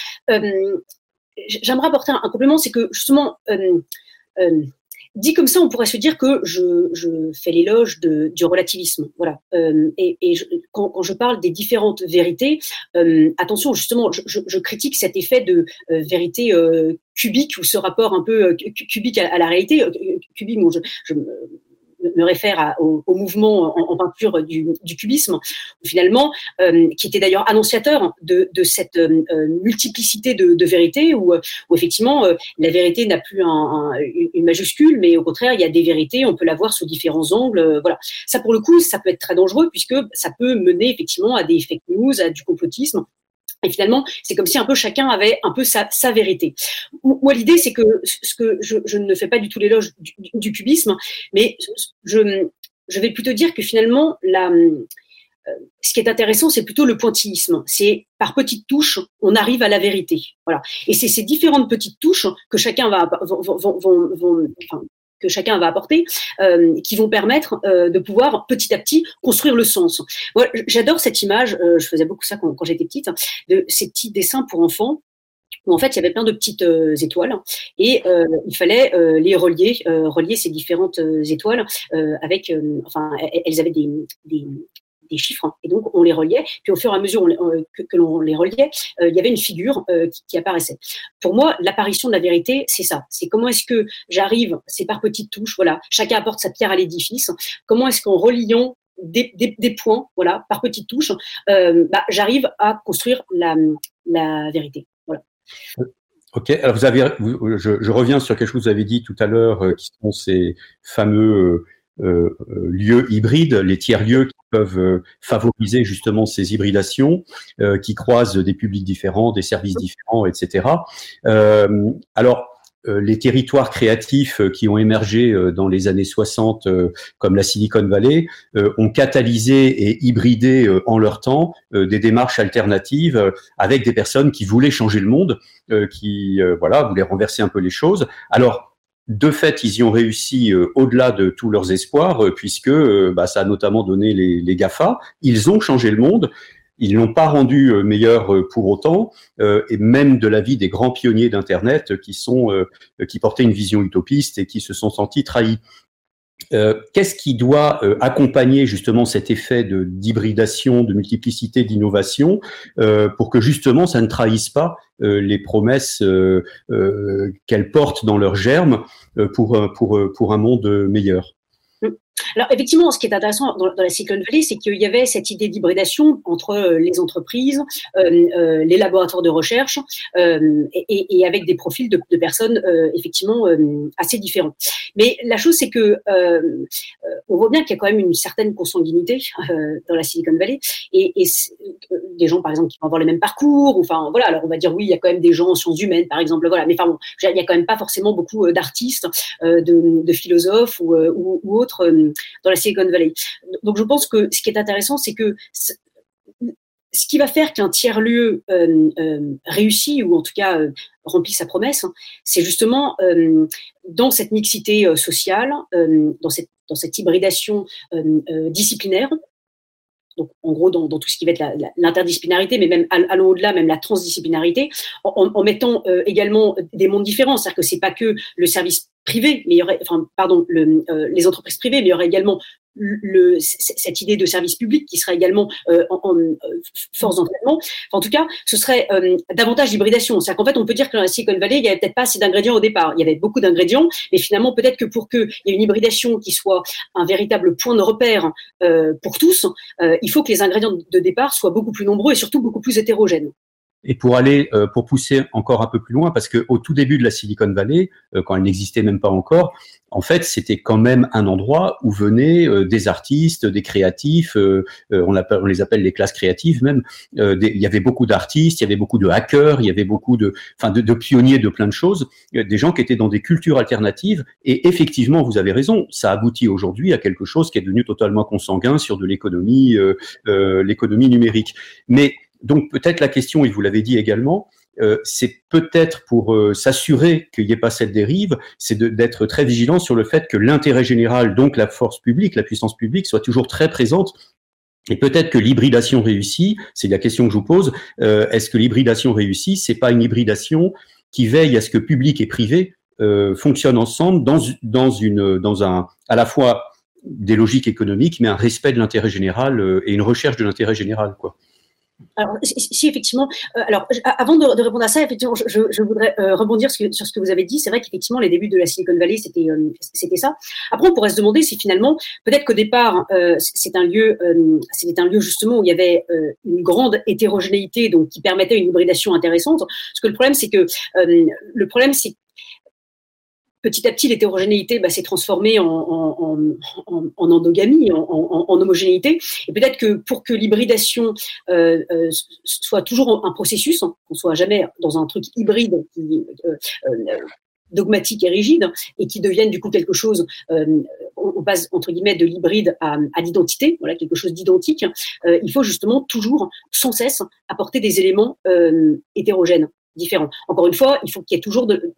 j'aimerais apporter un, complément, c'est que justement, dit comme ça, on pourrait se dire que je, fais l'éloge du relativisme. Voilà. Euh, et, quand, je parle des différentes vérités, euh, attention, justement, je, critique cet effet de vérité cubique ou ce rapport un peu cubique à, la réalité. Cubique, me réfère au, mouvement en, peinture du, cubisme, finalement, qui était d'ailleurs annonciateur de, cette multiplicité de, vérités, où, effectivement la vérité n'a plus une majuscule, mais au contraire, il y a des vérités, on peut la voir sous différents angles. voilà. Ça, pour le coup, ça peut être très dangereux puisque ça peut mener effectivement à des fake news, à du complotisme. Et finalement, c'est comme si un peu chacun avait un peu sa, vérité. Moi, l'idée, c'est que ce que je, ne fais pas du tout l'éloge du, cubisme, mais je, vais plutôt dire que finalement, la, euh, ce qui est intéressant, c'est plutôt le pointillisme. C'est par petites touches, on arrive à la vérité. Voilà. Et c'est ces différentes petites touches que chacun va, que chacun va apporter, euh, qui vont permettre euh, de pouvoir petit à petit construire le sens. J'adore cette image. Euh, je faisais beaucoup ça quand, j'étais petite, de ces petits dessins pour enfants où en fait il y avait plein de petites étoiles et il fallait les relier, relier ces différentes étoiles avec, enfin, elles avaient des chiffres, hein. et donc on les reliait. Puis au fur et à mesure euh, que, l'on les reliait, euh, il y avait une figure euh, qui, apparaissait. Pour moi, l'apparition de la vérité, c'est ça. C'est comment est-ce que j'arrive, c'est par petites touches, voilà, chacun apporte sa pierre à l'édifice. Comment est-ce qu'en reliant des, points, voilà, par petites touches, bah, j'arrive à construire la, vérité. Voilà. Ok, alors vous avez, je, reviens sur quelque chose que vous avez dit tout à l'heure, qui sont ces fameux euh, lieux hybrides, les tiers-lieux qui peuvent euh, favoriser justement ces hybridations, euh, qui croisent des publics différents, des services différents, etc. alors, les territoires créatifs qui ont émergé dans les années 60, comme la Silicon Valley, ont catalysé et hybridé en leur temps des démarches alternatives avec des personnes qui voulaient changer le monde, qui voilà voulaient renverser un peu les choses. Alors de fait, ils y ont réussi euh, au-delà de tous leurs espoirs, euh, puisque euh, bah, ça a notamment donné les, GAFA. Ils ont changé le monde. Ils l'ont pas rendu meilleur pour autant, et même de l'avis des grands pionniers d'Internet qui sont qui portaient une vision utopiste et qui se sont sentis trahis. Euh, qu'est-ce qui doit euh, accompagner justement cet effet de d'hybridation, de multiplicité, d'innovation, euh, pour que justement ça ne trahisse pas les promesses qu'elles portent dans leur germe pour, pour, pour un monde meilleur? Alors effectivement, ce qui est intéressant dans, la Silicon Valley, c'est qu'il y avait cette idée d'hybridation entre euh, les entreprises, euh, euh, les laboratoires de recherche, et, avec des profils de, personnes effectivement assez différents. Mais la chose, c'est que on voit bien qu'il y a quand même une certaine consanguinité dans la Silicon Valley, et, des gens, par exemple, qui vont avoir le même parcours, enfin voilà. Alors on va dire oui, il y a quand même des gens en sciences humaines, par exemple, voilà. Mais enfin bon, il y a quand même pas forcément beaucoup d'artistes, de, philosophes ou, ou, ou autres dans la Silicon Valley. Donc je pense que ce qui est intéressant, c'est que ce qui va faire qu'un tiers-lieu euh, euh, réussit, ou en tout cas euh, remplit sa promesse, c'est justement dans cette mixité sociale, dans cette hybridation disciplinaire, donc en gros dans, tout ce qui va être l'interdisciplinarité, mais même allons au-delà, même la transdisciplinarité, en, mettant également des mondes différents. C'est-à-dire que c'est pas que le service privé, mais il y aurait, enfin, pardon, euh, les entreprises privées, mais il y aurait également cette idée de service public qui serait également euh, en, euh, force d'entraînement. en tout cas, ce serait davantage d'hybridation. C'est-à-dire qu'en fait, on peut dire que dans la Silicon Valley, il n'y avait peut-être pas assez d'ingrédients au départ. Il y avait beaucoup d'ingrédients, mais finalement, peut-être que pour qu'il y ait une hybridation qui soit un véritable point de repère pour tous, il faut que les ingrédients de départ soient beaucoup plus nombreux et surtout beaucoup plus hétérogènes. Et pour aller, euh, pour pousser encore un peu plus loin, parce que au tout début de la Silicon Valley, euh, quand elle n'existait même pas encore, en fait, c'était quand même un endroit où venaient euh, des artistes, des créatifs, on, on, les appelle les classes créatives même. il y avait beaucoup d'artistes, il y avait beaucoup de hackers, il y avait beaucoup de, enfin, de, de, pionniers de plein de choses, des gens qui étaient dans des cultures alternatives. Et effectivement, vous avez raison, ça aboutit aujourd'hui à quelque chose qui est devenu totalement consanguin sur de l'économie, l'économie numérique. Mais donc peut-être la question, et vous l'avez dit également, euh, c'est peut-être pour euh, s'assurer qu'il n'y ait pas cette dérive, c'est d'être très vigilant sur le fait que l'intérêt général, donc la force publique, la puissance publique, soit toujours très présente. Et peut-être que l'hybridation réussie, c'est la question que je vous pose, euh, est-ce que l'hybridation réussie, c'est pas une hybridation qui veille à ce que public et privé fonctionnent ensemble dans, dans, une, dans un, à la fois des logiques économiques, mais un respect de l'intérêt général et une recherche de l'intérêt général, quoi. Alors, si, effectivement, euh, alors avant de, répondre à ça, effectivement, je, voudrais euh, rebondir sur, ce que vous avez dit. C'est vrai qu'effectivement, les débuts de la Silicon Valley, c'était euh, c'était ça. Après, on pourrait se demander si finalement, peut-être qu'au départ, c'est un lieu, c'était un lieu justement où il y avait une grande hétérogénéité, donc qui permettait une hybridation intéressante. Parce que le problème, c'est que le problème, c'est petit à petit, l'hétérogénéité bah, s'est transformée en, endogamie, en, homogénéité. Et peut-être que pour que l'hybridation euh, euh, soit toujours un processus, hein, qu'on soit jamais dans un truc hybride euh, dogmatique et rigide et qui devienne du coup quelque chose, on, passe entre guillemets de l'hybride à, l'identité, voilà quelque chose d'identique. il faut justement toujours, sans cesse, apporter des éléments hétérogènes différents. Encore une fois, il faut qu'il y ait toujours de,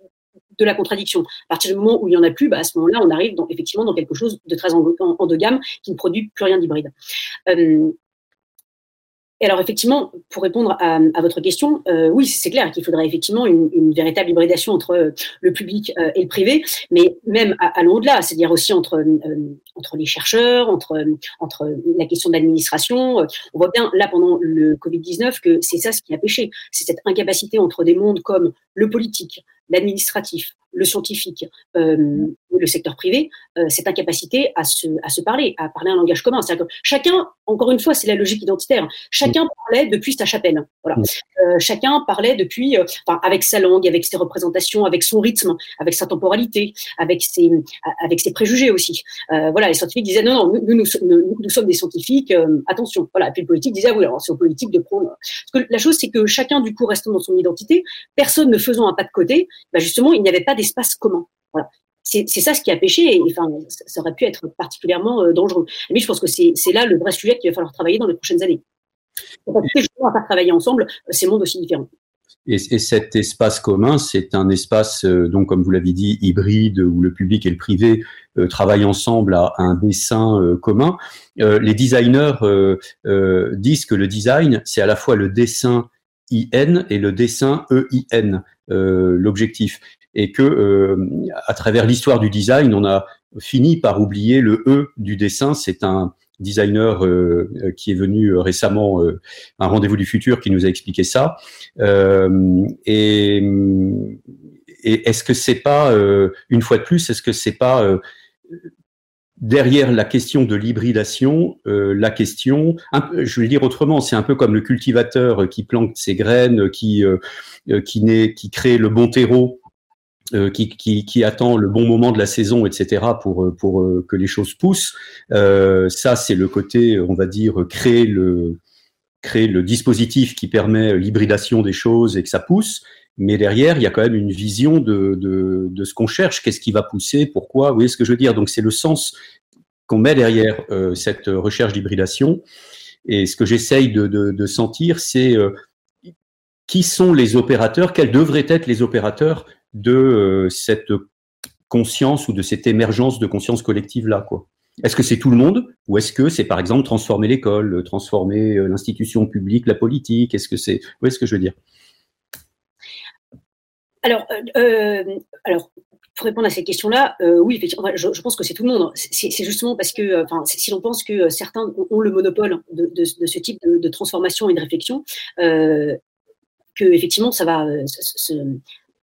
de la contradiction. À partir du moment où il n'y en a plus, bah, à ce moment-là, on arrive dans, effectivement dans quelque chose de très gamme qui ne produit plus rien d'hybride. Euh, et alors effectivement, pour répondre à, votre question, euh, oui, c'est clair qu'il faudrait effectivement une, véritable hybridation entre euh, le public et le privé, mais même allons au-delà, c'est-à-dire aussi entre entre les chercheurs, entre entre la question de l'administration. On voit bien là pendant le Covid 19 que c'est ça ce qui a pêché, c'est cette incapacité entre des mondes comme le politique, l'administratif, le scientifique, euh, le secteur privé, euh, cette incapacité à se, à se parler, à parler un langage commun. C'est-à-dire que chacun, encore une fois, c'est la logique identitaire, chacun parlait depuis sa chapelle. Voilà. Euh, chacun parlait depuis, euh, enfin, avec sa langue, avec ses représentations, avec son rythme, avec sa temporalité, avec ses, avec ses préjugés aussi. Voilà, les scientifiques disaient non, non, nous, nous, nous, sommes des scientifiques, attention. Voilà. Et puis le politique disait ah oui, alors c'est au politique de prendre. Parce que la chose, c'est que chacun, du coup, restant dans son identité, personne ne faisant un pas de côté, bah justement, il n'y avait pas d'espace commun. Voilà. C'est ça ce qui a pêché, et enfin, ça aurait pu être particulièrement euh, dangereux. Mais je pense que c'est là le vrai sujet qu'il va falloir travailler dans les prochaines années. Parce que à pas travailler ensemble euh, ces mondes aussi différents. Et, et, cet espace commun, c'est un espace, euh, donc comme vous l'avez dit, hybride, où le public et le privé travaillent ensemble à, un dessin commun. les designers disent que le design, c'est à la fois le dessin IN et le dessin EIN, l'objectif et que euh, à travers l'histoire du design, on a fini par oublier le E du dessin. C'est un designer euh, qui est venu récemment euh, un rendez-vous du futur qui nous a expliqué ça. et, et est-ce que c'est pas une fois de plus, est-ce que c'est pas derrière la question de l'hybridation, la question, je vais le dire autrement, c'est un peu comme le cultivateur qui plante ses graines, qui qui, naît, qui crée le bon terreau euh, qui, qui, attend le bon moment de la saison, etc., pour, euh, pour euh, que les choses poussent. Euh, ça, c'est le côté, on va dire, créer le, créer le dispositif qui permet l'hybridation des choses et que ça pousse. Mais derrière, il y a quand même une vision de, de, ce qu'on cherche, qu'est-ce qui va pousser, pourquoi, vous voyez ce que je veux dire? Donc c'est le sens qu'on met derrière euh, cette recherche d'hybridation. Et ce que j'essaye de, de, sentir, c'est qui sont les opérateurs, quels devraient être les opérateurs de euh, cette conscience ou de cette émergence de conscience collective là quoi. Est-ce que c'est tout le monde ou est-ce que c'est par exemple transformer l'école, transformer euh, l'institution publique, la politique? Est-ce que c'est où est-ce que je veux dire? Alors, euh, alors pour répondre à cette question-là, oui, effectivement, je, pense que c'est tout le monde. C'est justement parce que, enfin, si l'on pense que certains ont le monopole de, ce type de, transformation et de réflexion, que effectivement, ça va,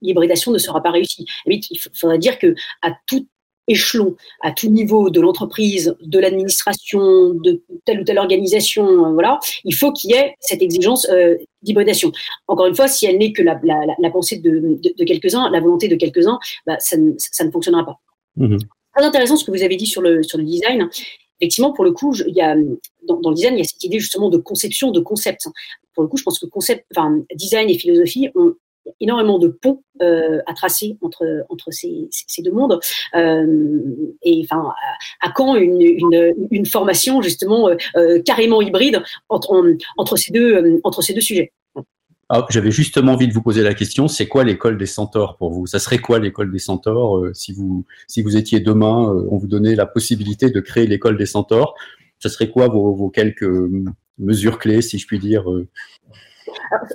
l'hybridation ne sera pas réussie. il faudrait dire que à tout échelon, à tout niveau de l'entreprise, de l'administration, de telle ou telle organisation, euh, voilà, il faut qu'il y ait cette exigence euh, d'hybridation. Encore une fois, si elle n'est que la, pensée de, quelques-uns, la volonté de quelques-uns, bah, ça, ne, fonctionnera pas. Mmh Très intéressant ce que vous avez dit sur le, sur le design. Effectivement, pour le coup, il y a, dans, dans, le design, il y a cette idée justement de conception, de concept. Pour le coup, je pense que concept, enfin, design et philosophie ont énormément de ponts euh, à tracer entre, entre ces, ces deux mondes. Euh, et enfin, à, quand une, une, formation justement euh, carrément hybride entre, entre, ces deux, entre ces deux sujets? Ah, J'avais justement envie de vous poser la question, c'est quoi l'école des centaures pour vous? Ça serait quoi l'école des centaures si, vous, si vous étiez demain, on vous donnait la possibilité de créer l'école des centaures Ce serait quoi vos, vos quelques mesures clés, si je puis dire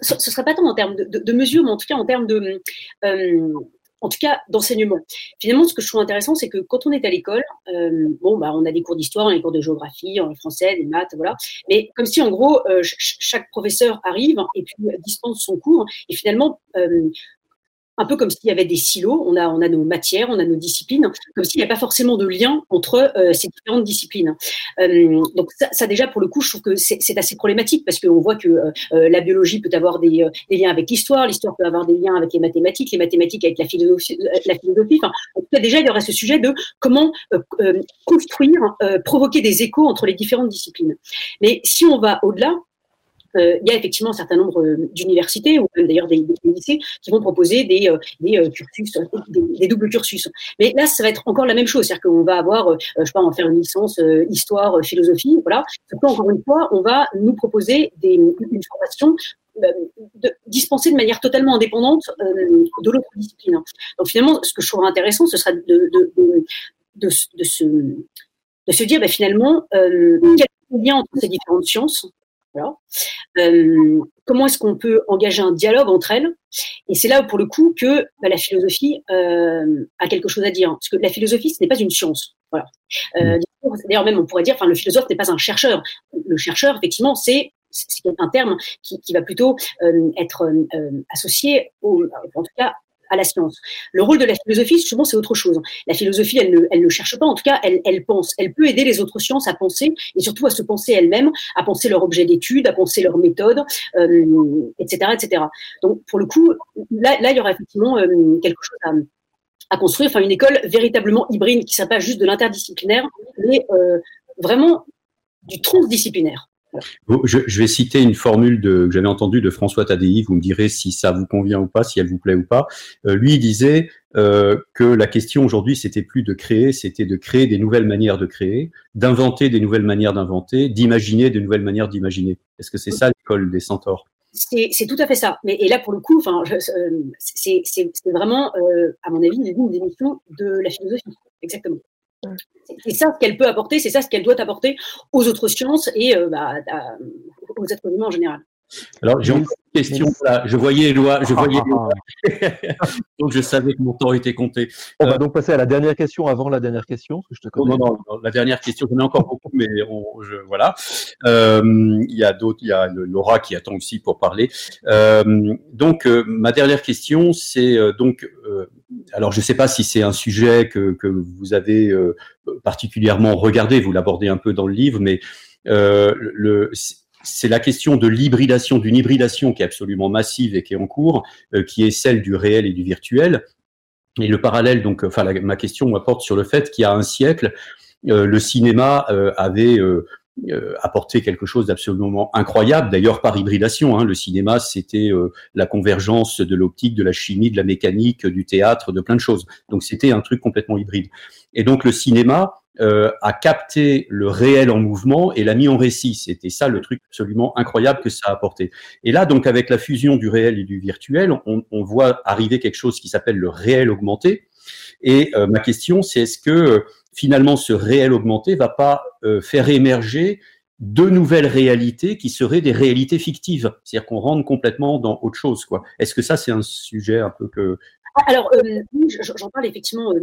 ce ne serait pas tant en termes de, mesures, mais en tout cas en termes de, euh, en tout cas d'enseignement. Finalement, ce que je trouve intéressant, c'est que quand on est à l'école, euh, bon, bah, on a des cours d'histoire, des cours de géographie, en français, des maths, voilà. Mais comme si, en gros, euh, chaque professeur arrive et puis dispense son cours, et finalement, un peu comme s'il y avait des silos. On a, on a nos matières, on a nos disciplines, comme s'il n'y a pas forcément de lien entre euh, ces différentes disciplines. Euh, donc ça, déjà, pour le coup, je trouve que c'est assez problématique parce qu'on voit que euh, la biologie peut avoir des, liens avec l'histoire, l'histoire peut avoir des liens avec les mathématiques, les mathématiques avec la philosophie. Enfin, en tout déjà, il y aurait ce sujet de comment construire, provoquer des échos entre les différentes disciplines. Mais si on va au-delà, il y a effectivement un certain nombre euh, d'universités ou même d'ailleurs des, lycées qui vont proposer des, euh, cursus, des, doubles cursus. Mais là, ça va être encore la même chose, c'est-à-dire qu'on va avoir, je sais pas, en faire une licence histoire, philosophie, voilà. encore une fois, on va nous proposer des, une formation de, dispensée de manière totalement indépendante de l'autre discipline. Donc finalement, ce que je trouve intéressant, ce serait de, se, dire, ben, finalement, euh, quel est le lien entre ces différentes sciences euh, comment est-ce qu'on peut engager un dialogue entre elles? Et c'est là, pour le coup, que bah, la philosophie euh, a quelque chose à dire. Parce que la philosophie, ce n'est pas une science. Voilà. Euh, mm. D'ailleurs, même, on pourrait dire, enfin, le philosophe n'est pas un chercheur. Le chercheur, effectivement, c'est c'est un terme qui, qui va plutôt être associé, au, en tout cas, à la science. Le rôle de la philosophie, souvent, c'est autre chose. La philosoophilie, elle ne, elle ne cherche pas, en tout cas, elle, elle pense. Elle peut aider les autres sciences à penser et surtout à se penser elles-mêmes, à penser leur objet d'étude, à penser leur méthode, euh, etc., etc. Donc, pour le coup, là, là il y aura effectivement euh, quelque chose à, à, construire, enfin, une école véritablement hybride qui ne pas juste de l'interdisciplinaire, mais euh, vraiment du transdisciplinaire. Je, vais citer une formule que j'avais entendue de François Tadei, vous me direz si ça vous convient ou pas, si elle vous plaît ou pas. Euh, lui, disait euh, que la question aujourd'hui, c'était plus de créer, c'était de créer des nouvelles manières de créer, d'inventer des nouvelles manières d'inventer, d'imaginer des nouvelles manières d'imaginer. Est-ce que c'est ça l'école des centaures? C'est tout à fait ça. Mais et là, pour le coup, euh, c'est vraiment, à mon avis, une des missions de la philosophie. Exactement. C'est ça qu'elle peut apporter, c'est ça ce qu'elle doit apporter aux autres sciences et euh, bah, aux êtres humains en général. Alors, j'ai une question. Là. Je voyais Eloi, je voyais donc je savais que mon temps était compté. On va euh, donc passer à la dernière question avant la dernière question, que je te connais. Non, non, non, la dernière question, j'en ai encore beaucoup, mais on, je, voilà. Euh, il y a d'autres, il y a Laura qui attend aussi pour parler. Euh, donc, ma dernière question, c'est donc, alors je ne sais pas si c'est un sujet que, que vous avez particulièrement regardé, vous l'abordez un peu dans le livre, mais le c'est la question de l'hybridation, d'une hybridation qui est absolument massive et qui est en cours, euh, qui est celle du réel et du virtuel. Et le parallèle, donc, enfin, ma question apporte sur le fait qu'il y a un siècle, euh, le cinéma euh, avait apporté quelque chose d'absolument incroyable, d'ailleurs par hybridation. Hein. le cinéma, c'était la convergence de l'optique, de la chimie, de la mécanique, du théâtre, de plein de choses. Donc c'était un truc complètement hybride. Et donc le cinéma, euh, a capté le réel en mouvement et l'a mis en récit. C'était ça le truc absolument incroyable que ça a apporté. Et là, donc, avec la fusion du réel et du virtuel, on, voit arriver quelque chose qui s'appelle le réel augmenté. Et euh, ma question, c'est est-ce que euh, finalement ce réel augmenté va pas faire émerger de nouvelles réalités qui seraient des réalités fictives, c'est-à-dire qu'on rentre complètement dans autre chose, quoi. Est-ce que ça, c'est un sujet un peu que alors, j'en parle effectivement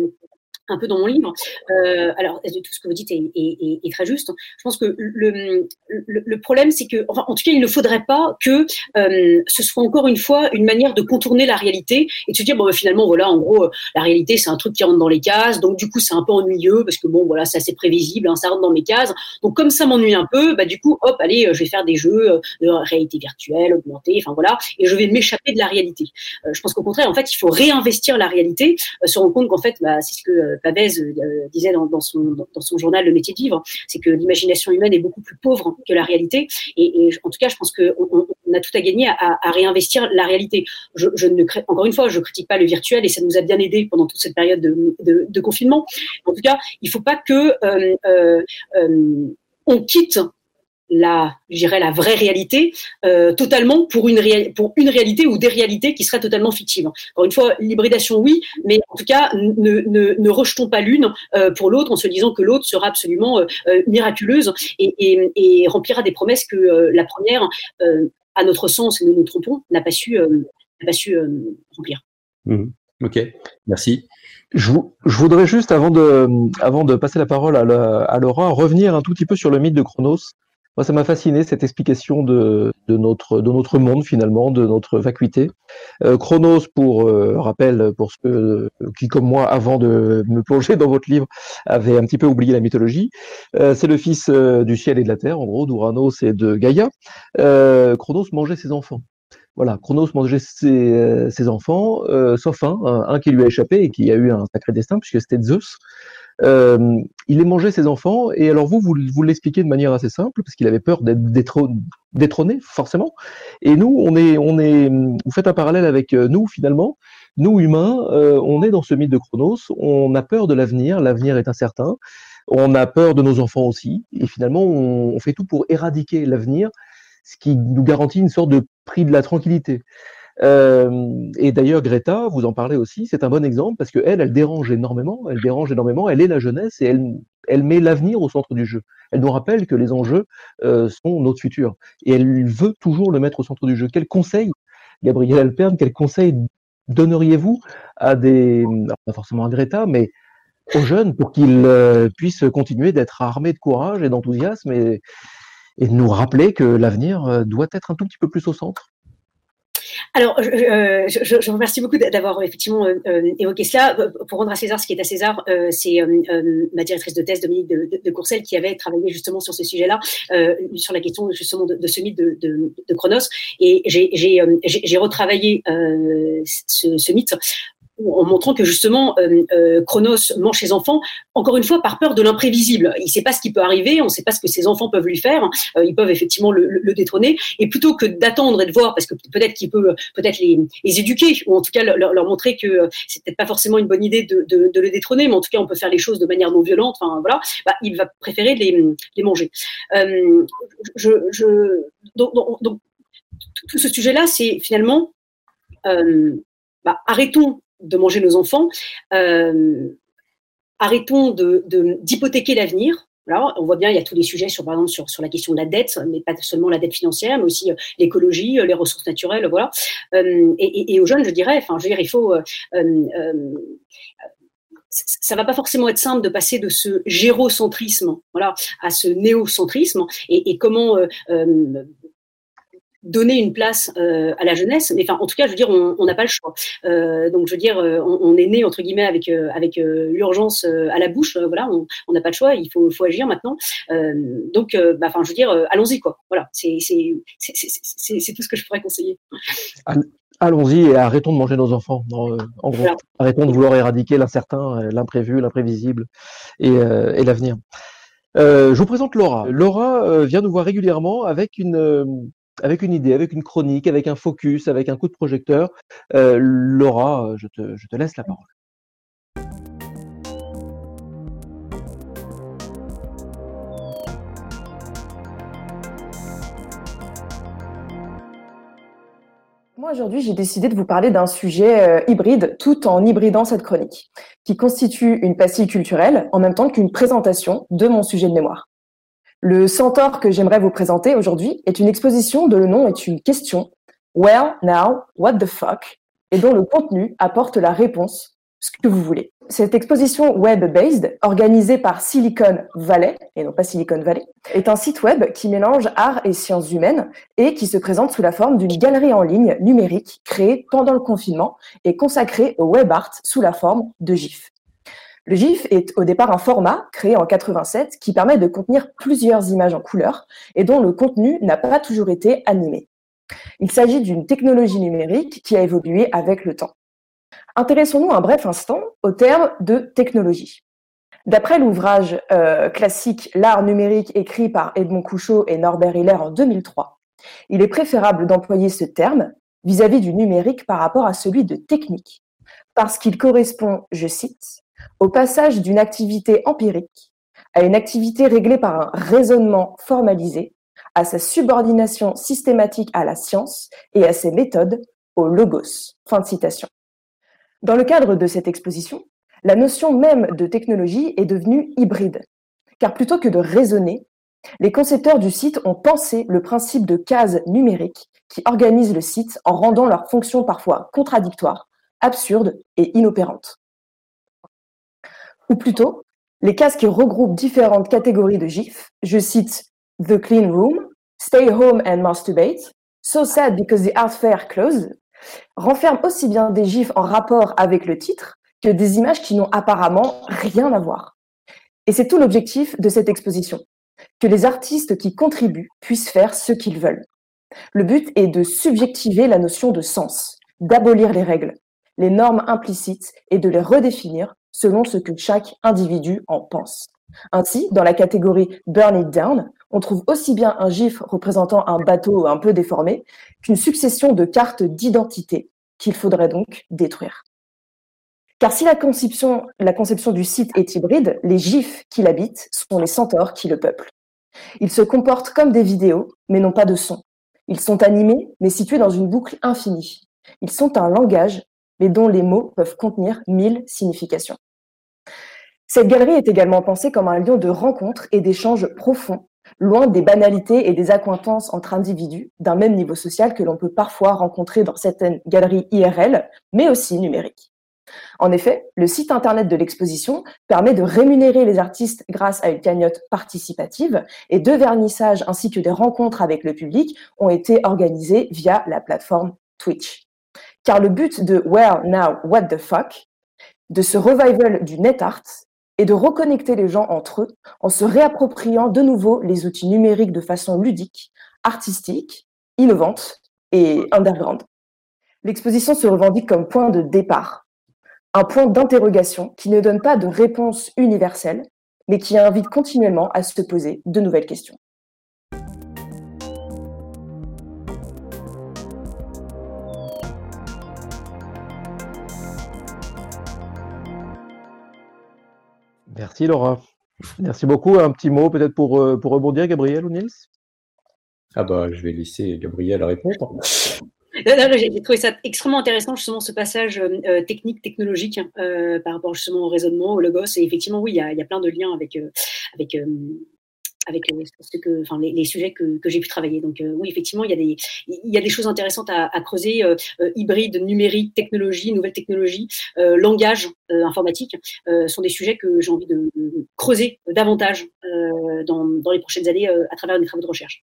un peu dans mon livre. Euh, alors, tout ce que vous dites est, est, est, très juste? Je pense que le, le, le problème, c'est que, enfin, en tout cas, il ne faudrait pas que euh, ce soit encore une fois une manière de contourner la réalité et de se dire, bon, bah, finalement, voilà, en gros, la réalité, c'est un truc qui rentre dans les cases, donc du coup, c'est un peu ennuyeux parce que, bon, voilà, c'est assez prévisible, hein, ça rentre dans mes cases. Donc, comme ça m'ennuie un peu, bah, du coup, hop, allez, je vais faire des jeux euh, de réalité virtuelle, augmentée, enfin voilà, et je vais m'échapper de la réalité. Euh, je pense qu'au contraire, en fait, il faut réinvestir la réalité, euh, se rendre compte qu'en fait, bah, c'est ce que Pavès euh, disait dans, son, journal Le métier de vivre, c'est que l'imagination humaine est beaucoup plus pauvre que la réalité. Et, en tout cas, je pense qu'on on a tout à gagner à, réinvestir la réalité. Je, ne, encore une fois, je critique pas le virtuel et ça nous a bien aidé pendant toute cette période de, confinement. En tout cas, il faut pas que euh, euh, on quitte la, je la vraie réalité euh, totalement pour une, pour une réalité ou des réalités qui seraient totalement fictives. Encore une fois, l'hybridation, oui, mais en tout cas, ne, ne, ne rejetons pas l'une euh, pour l'autre en se disant que l'autre sera absolument euh, miraculeuse et, et, remplira des promesses que la première, à notre sens, et nous nous trompons, n'a pas su, n'a pas su remplir. Mmh. Ok, merci. Je, voudrais juste, avant de, avant de passer la parole à, à, Laura, revenir un tout petit peu sur le mythe de Chronos. Moi, ça m'a fasciné cette explication de, notre, de notre monde finalement, de notre vacuité. Euh, Chronos, pour euh, rappel, pour ceux qui, comme moi, avant de me plonger dans votre livre, avaient un petit peu oublié la mythologie, euh, c'est le fils du ciel et de la terre, en gros, d'Uranos et de Gaïa. Chronos mangeait ses enfants. Voilà, Chronos mangeait ses, ses enfants, sauf un, un, qui lui a échappé et qui a eu un sacré destin, puisque c'était Zeus. Euh, il est mangé ses enfants, et alors vous, vous, l'expliquez de manière assez simple, parce qu'il avait peur d'être détrôné, forcément. Et nous, on est, on est, vous faites un parallèle avec euh, nous, finalement. Nous, humains, euh, on est dans ce mythe de Chronos, on a peur de l'avenir, l'avenir est incertain, on a peur de nos enfants aussi, et finalement, on fait tout pour éradiquer l'avenir, ce qui nous garantit une sorte de prix de la tranquillité. Euh, et d'ailleurs, Greta, vous en parlez aussi, c'est un bon exemple parce que elle, dérange énormément, elle dérange énormément, elle est la jeunesse et elle, elle met l'avenir au centre du jeu. Elle nous rappelle que les enjeux euh, sont notre futur et elle veut toujours le mettre au centre du jeu. Quel conseil, Gabriel Alperne, quel conseil donneriez-vous à des, pas forcément à Greta, mais aux jeunes pour qu'ils euh, puissent continuer d'être armés de courage et d'enthousiasme et, et nous rappeler que l'avenir euh, doit être un tout petit peu plus au centre alors, euh, je, je, je, remercie beaucoup d'avoir effectivement euh, euh, évoqué cela. Pour rendre à César ce qui est à César, c'est ma directrice de thèse, Dominique de, de, Courcelles, qui avait travaillé justement sur ce sujet-là, sur la question justement de, ce mythe de, de Chronos. Et j'ai retravaillé ce, mythe en montrant que justement euh, euh, Chronos mange ses enfants, encore une fois par peur de l'imprévisible. Il ne sait pas ce qui peut arriver, on ne sait pas ce que ses enfants peuvent lui faire. Euh, ils peuvent effectivement le, le, détrôner. Et plutôt que d'attendre et de voir, parce que peut-être qu'il peut peut-être les, les, éduquer ou en tout cas leur, leur montrer que c'est peut-être pas forcément une bonne idée de, de, de, le détrôner, mais en tout cas on peut faire les choses de manière non violente. Enfin voilà, bah, il va préférer les, les manger. je, je, donc, donc, tout ce sujet-là, c'est finalement bah, arrêtons de manger nos enfants. Euh, arrêtons d'hypothéquer de, l'avenir. Voilà, on voit bien, il y a tous les sujets sur, par exemple, sur, la question de la dette, mais pas seulement la dette financière, mais aussi euh, l'écologie, euh, les ressources naturelles, voilà. et, et, aux jeunes, je dirais, enfin, je veux dire, il faut, ça va pas forcément être simple de passer de ce gérocentrisme, voilà, à ce néocentrisme, et, et comment donner une place euh, à la jeunesse, mais enfin, en tout cas, je veux dire, on n'a pas le choix. Euh, donc, je veux dire, euh, on, est né entre guillemets avec avec l'urgence à la bouche. voilà, on n'a pas le choix. Il faut, faut agir maintenant. donc, bah, enfin, je veux dire, allons-y quoi. Voilà, c'est c'est tout ce que je pourrais conseiller. Allons-y et arrêtons de manger nos enfants. en gros, arrêtons de vouloir éradiquer l'incertain, l'imprévu, l'imprévisible et, et l'avenir. je vous présente Laura. Laura vient nous voir régulièrement avec une, avec une idée, avec une chronique, avec un focus, avec un coup de projecteur. Euh, Laura, je te, je te laisse la parole. Moi, aujourd'hui, j'ai décidé de vous parler d'un sujet euh, hybride, tout en hybridant cette chronique, qui constitue une pastille culturelle en même temps qu'une présentation de mon sujet de mémoire. Le centaure que j'aimerais vous présenter aujourd'hui est une exposition dont le nom est une question, Well, now, what the fuck, et dont le contenu apporte la réponse, ce que vous voulez. Cette exposition web-based, organisée par Silicon Valley, et non pas Silicon Valley, est un site web qui mélange art et sciences humaines et qui se présente sous la forme d'une galerie en ligne numérique créée pendant le confinement et consacrée au web art sous la forme de GIF. Le GIF est au départ un format créé en 87 qui permet de contenir plusieurs images en couleur et dont le contenu n'a pas toujours été animé. Il s'agit d'une technologie numérique qui a évolué avec le temps. Intéressons-nous un bref instant au terme de technologie. D'après l'ouvrage euh, classique L'art numérique écrit par Edmond Couchot et Norbert Hiller en 2003, il est préférable d'employer ce terme vis-à-vis -vis du numérique par rapport à celui de technique, parce qu'il correspond, je cite, au passage d'une activité empirique à une activité réglée par un raisonnement formalisé, à sa subordination systématique à la science et à ses méthodes au logos. Dans le cadre de cette exposition, la notion même de technologie est devenue hybride, car plutôt que de raisonner, les concepteurs du site ont pensé le principe de cases numériques qui organisent le site en rendant leurs fonctions parfois contradictoires absurdes et inopérantes. Ou plutôt, les cases qui regroupent différentes catégories de gifs, je cite The Clean Room, Stay Home and Masturbate, So Sad Because the Art Fair Closed, renferment aussi bien des gifs en rapport avec le titre que des images qui n'ont apparemment rien à voir. Et c'est tout l'objectif de cette exposition, que les artistes qui contribuent puissent faire ce qu'ils veulent. Le but est de subjectiver la notion de sens, d'abolir les règles, les normes implicites et de les redéfinir selon ce que chaque individu en pense. Ainsi, dans la catégorie Burn It Down, on trouve aussi bien un gif représentant un bateau un peu déformé qu'une succession de cartes d'identité qu'il faudrait donc détruire. Car si la conception, du site est hybride, les gifs qui l'habitent sont les centaures qui le peuplent. Ils se comportent comme des vidéos, mais n'ont pas de son. Ils sont animés, mais situés dans une boucle infinie. Ils sont un langage, mais dont les mots peuvent contenir mille significations. Cette galerie est également pensée comme un lieu de rencontre et d'échanges profonds, loin des banalités et des accointances entre individus d'un même niveau social que l'on peut parfois rencontrer dans certaines galeries IRL, mais aussi numériques. En effet, le site internet de l'exposition permet de rémunérer les artistes grâce à une cagnotte participative et deux vernissages ainsi que des rencontres avec le public ont été organisés via la plateforme Twitch. Car le but de Where Now What the Fuck, de ce revival du net art, est de reconnecter les gens entre eux en se réappropriant de nouveau les outils numériques de façon ludique, artistique, innovante et underground. L'exposition se revendique comme point de départ un point d'interrogation qui ne donne pas de réponse universelle, mais qui invite continuellement à se poser de nouvelles questions. Merci Laura. Merci beaucoup. Un petit mot peut-être pour, euh, pour rebondir, Gabriel ou Nils? Ah bah je vais laisser Gabriel répondre. J'ai trouvé ça extrêmement intéressant, justement, ce passage euh, technique, technologique, euh, par rapport justement au raisonnement, au logos. Et effectivement, oui, il y a, y a plein de liens avec, euh, avec, avec ce que, enfin, les, sujets que, que j'ai pu travailler. Donc, oui, effectivement, il y a des, il y a des choses intéressantes à, à creuser. hybride, numérique, technologie, nouvelles technologies, langage informatique sont des sujets que j'ai envie de creuser davantage dans, dans les prochaines années à travers des travaux de recherche.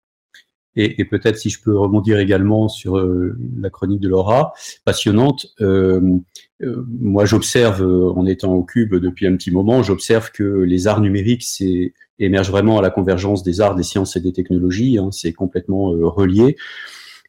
Et, et peut-être si je peux rebondir également sur euh, la chronique de Laura, passionnante. Euh, euh, moi, j'observe, en étant au Cube depuis un petit moment, j'observe que les arts numériques émergent vraiment à la convergence des arts, des sciences et des technologies. Hein, c'est complètement relié.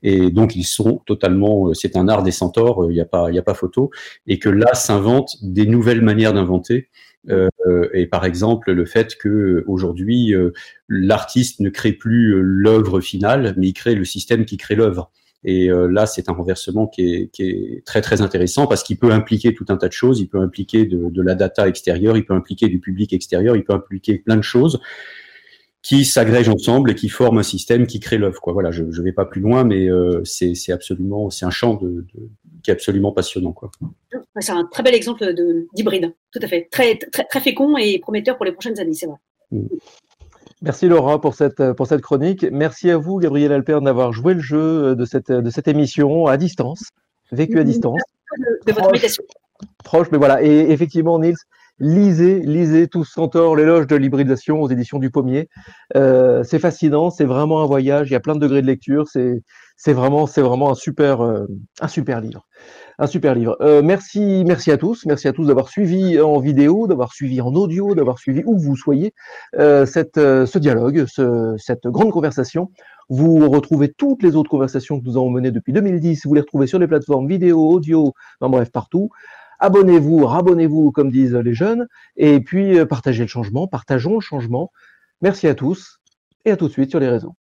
Et donc ils sont totalement, c'est un art des centaures, il n'y a pas, y a pas photo, et que là s'inventent des nouvelles manières d'inventer euh, et par exemple, le fait que aujourd'hui, euh, l'artiste ne crée plus euh, l'œuvre finale, mais il crée le système qui crée l'œuvre. Et là, c'est un renversement qui est, très très intéressant parce qu'il peut impliquer tout un tas de choses. Il peut impliquer de, la data extérieure, il peut impliquer du public extérieur, il peut impliquer plein de choses qui s'agrègent ensemble et qui forment un système qui crée l'œuvre. Quoi. Voilà, je ne vais pas plus loin, mais euh, c'est absolument, c'est un champ de, de, qui est absolument passionnant. Quoi. C'est un très bel exemple d'hybride, tout à fait, très, très, très fécond et prometteur pour les prochaines années, c'est vrai. Mm. Merci Laura pour cette, pour cette chronique. Merci à vous, Gabriel Alper, d'avoir joué le jeu de cette, de cette émission à distance, vécu à distance. De, de votre invitation. Proche, mais voilà. Et effectivement, Nils, lisez, lisez tous Centaure, l'éloge de l'hybridation aux éditions du Pommier. Euh, c'est fascinant, c'est vraiment un voyage. Il y a plein de degrés de lecture. C'est, c'est vraiment, c'est vraiment un super, euh, un super livre, un super livre. Euh, merci, merci à tous, merci à tous d'avoir suivi en vidéo, d'avoir suivi en audio, d'avoir suivi où vous soyez euh, cette, ce dialogue, ce, cette grande conversation. Vous retrouvez toutes les autres conversations que nous avons menées depuis 2010. Vous les retrouvez sur les plateformes vidéo, audio, en bref, partout abonnez-vous, rabonnez-vous, comme disent les jeunes, et puis euh, partagez le changement, partageons le changement. Merci à tous et à tout de suite sur les réseaux.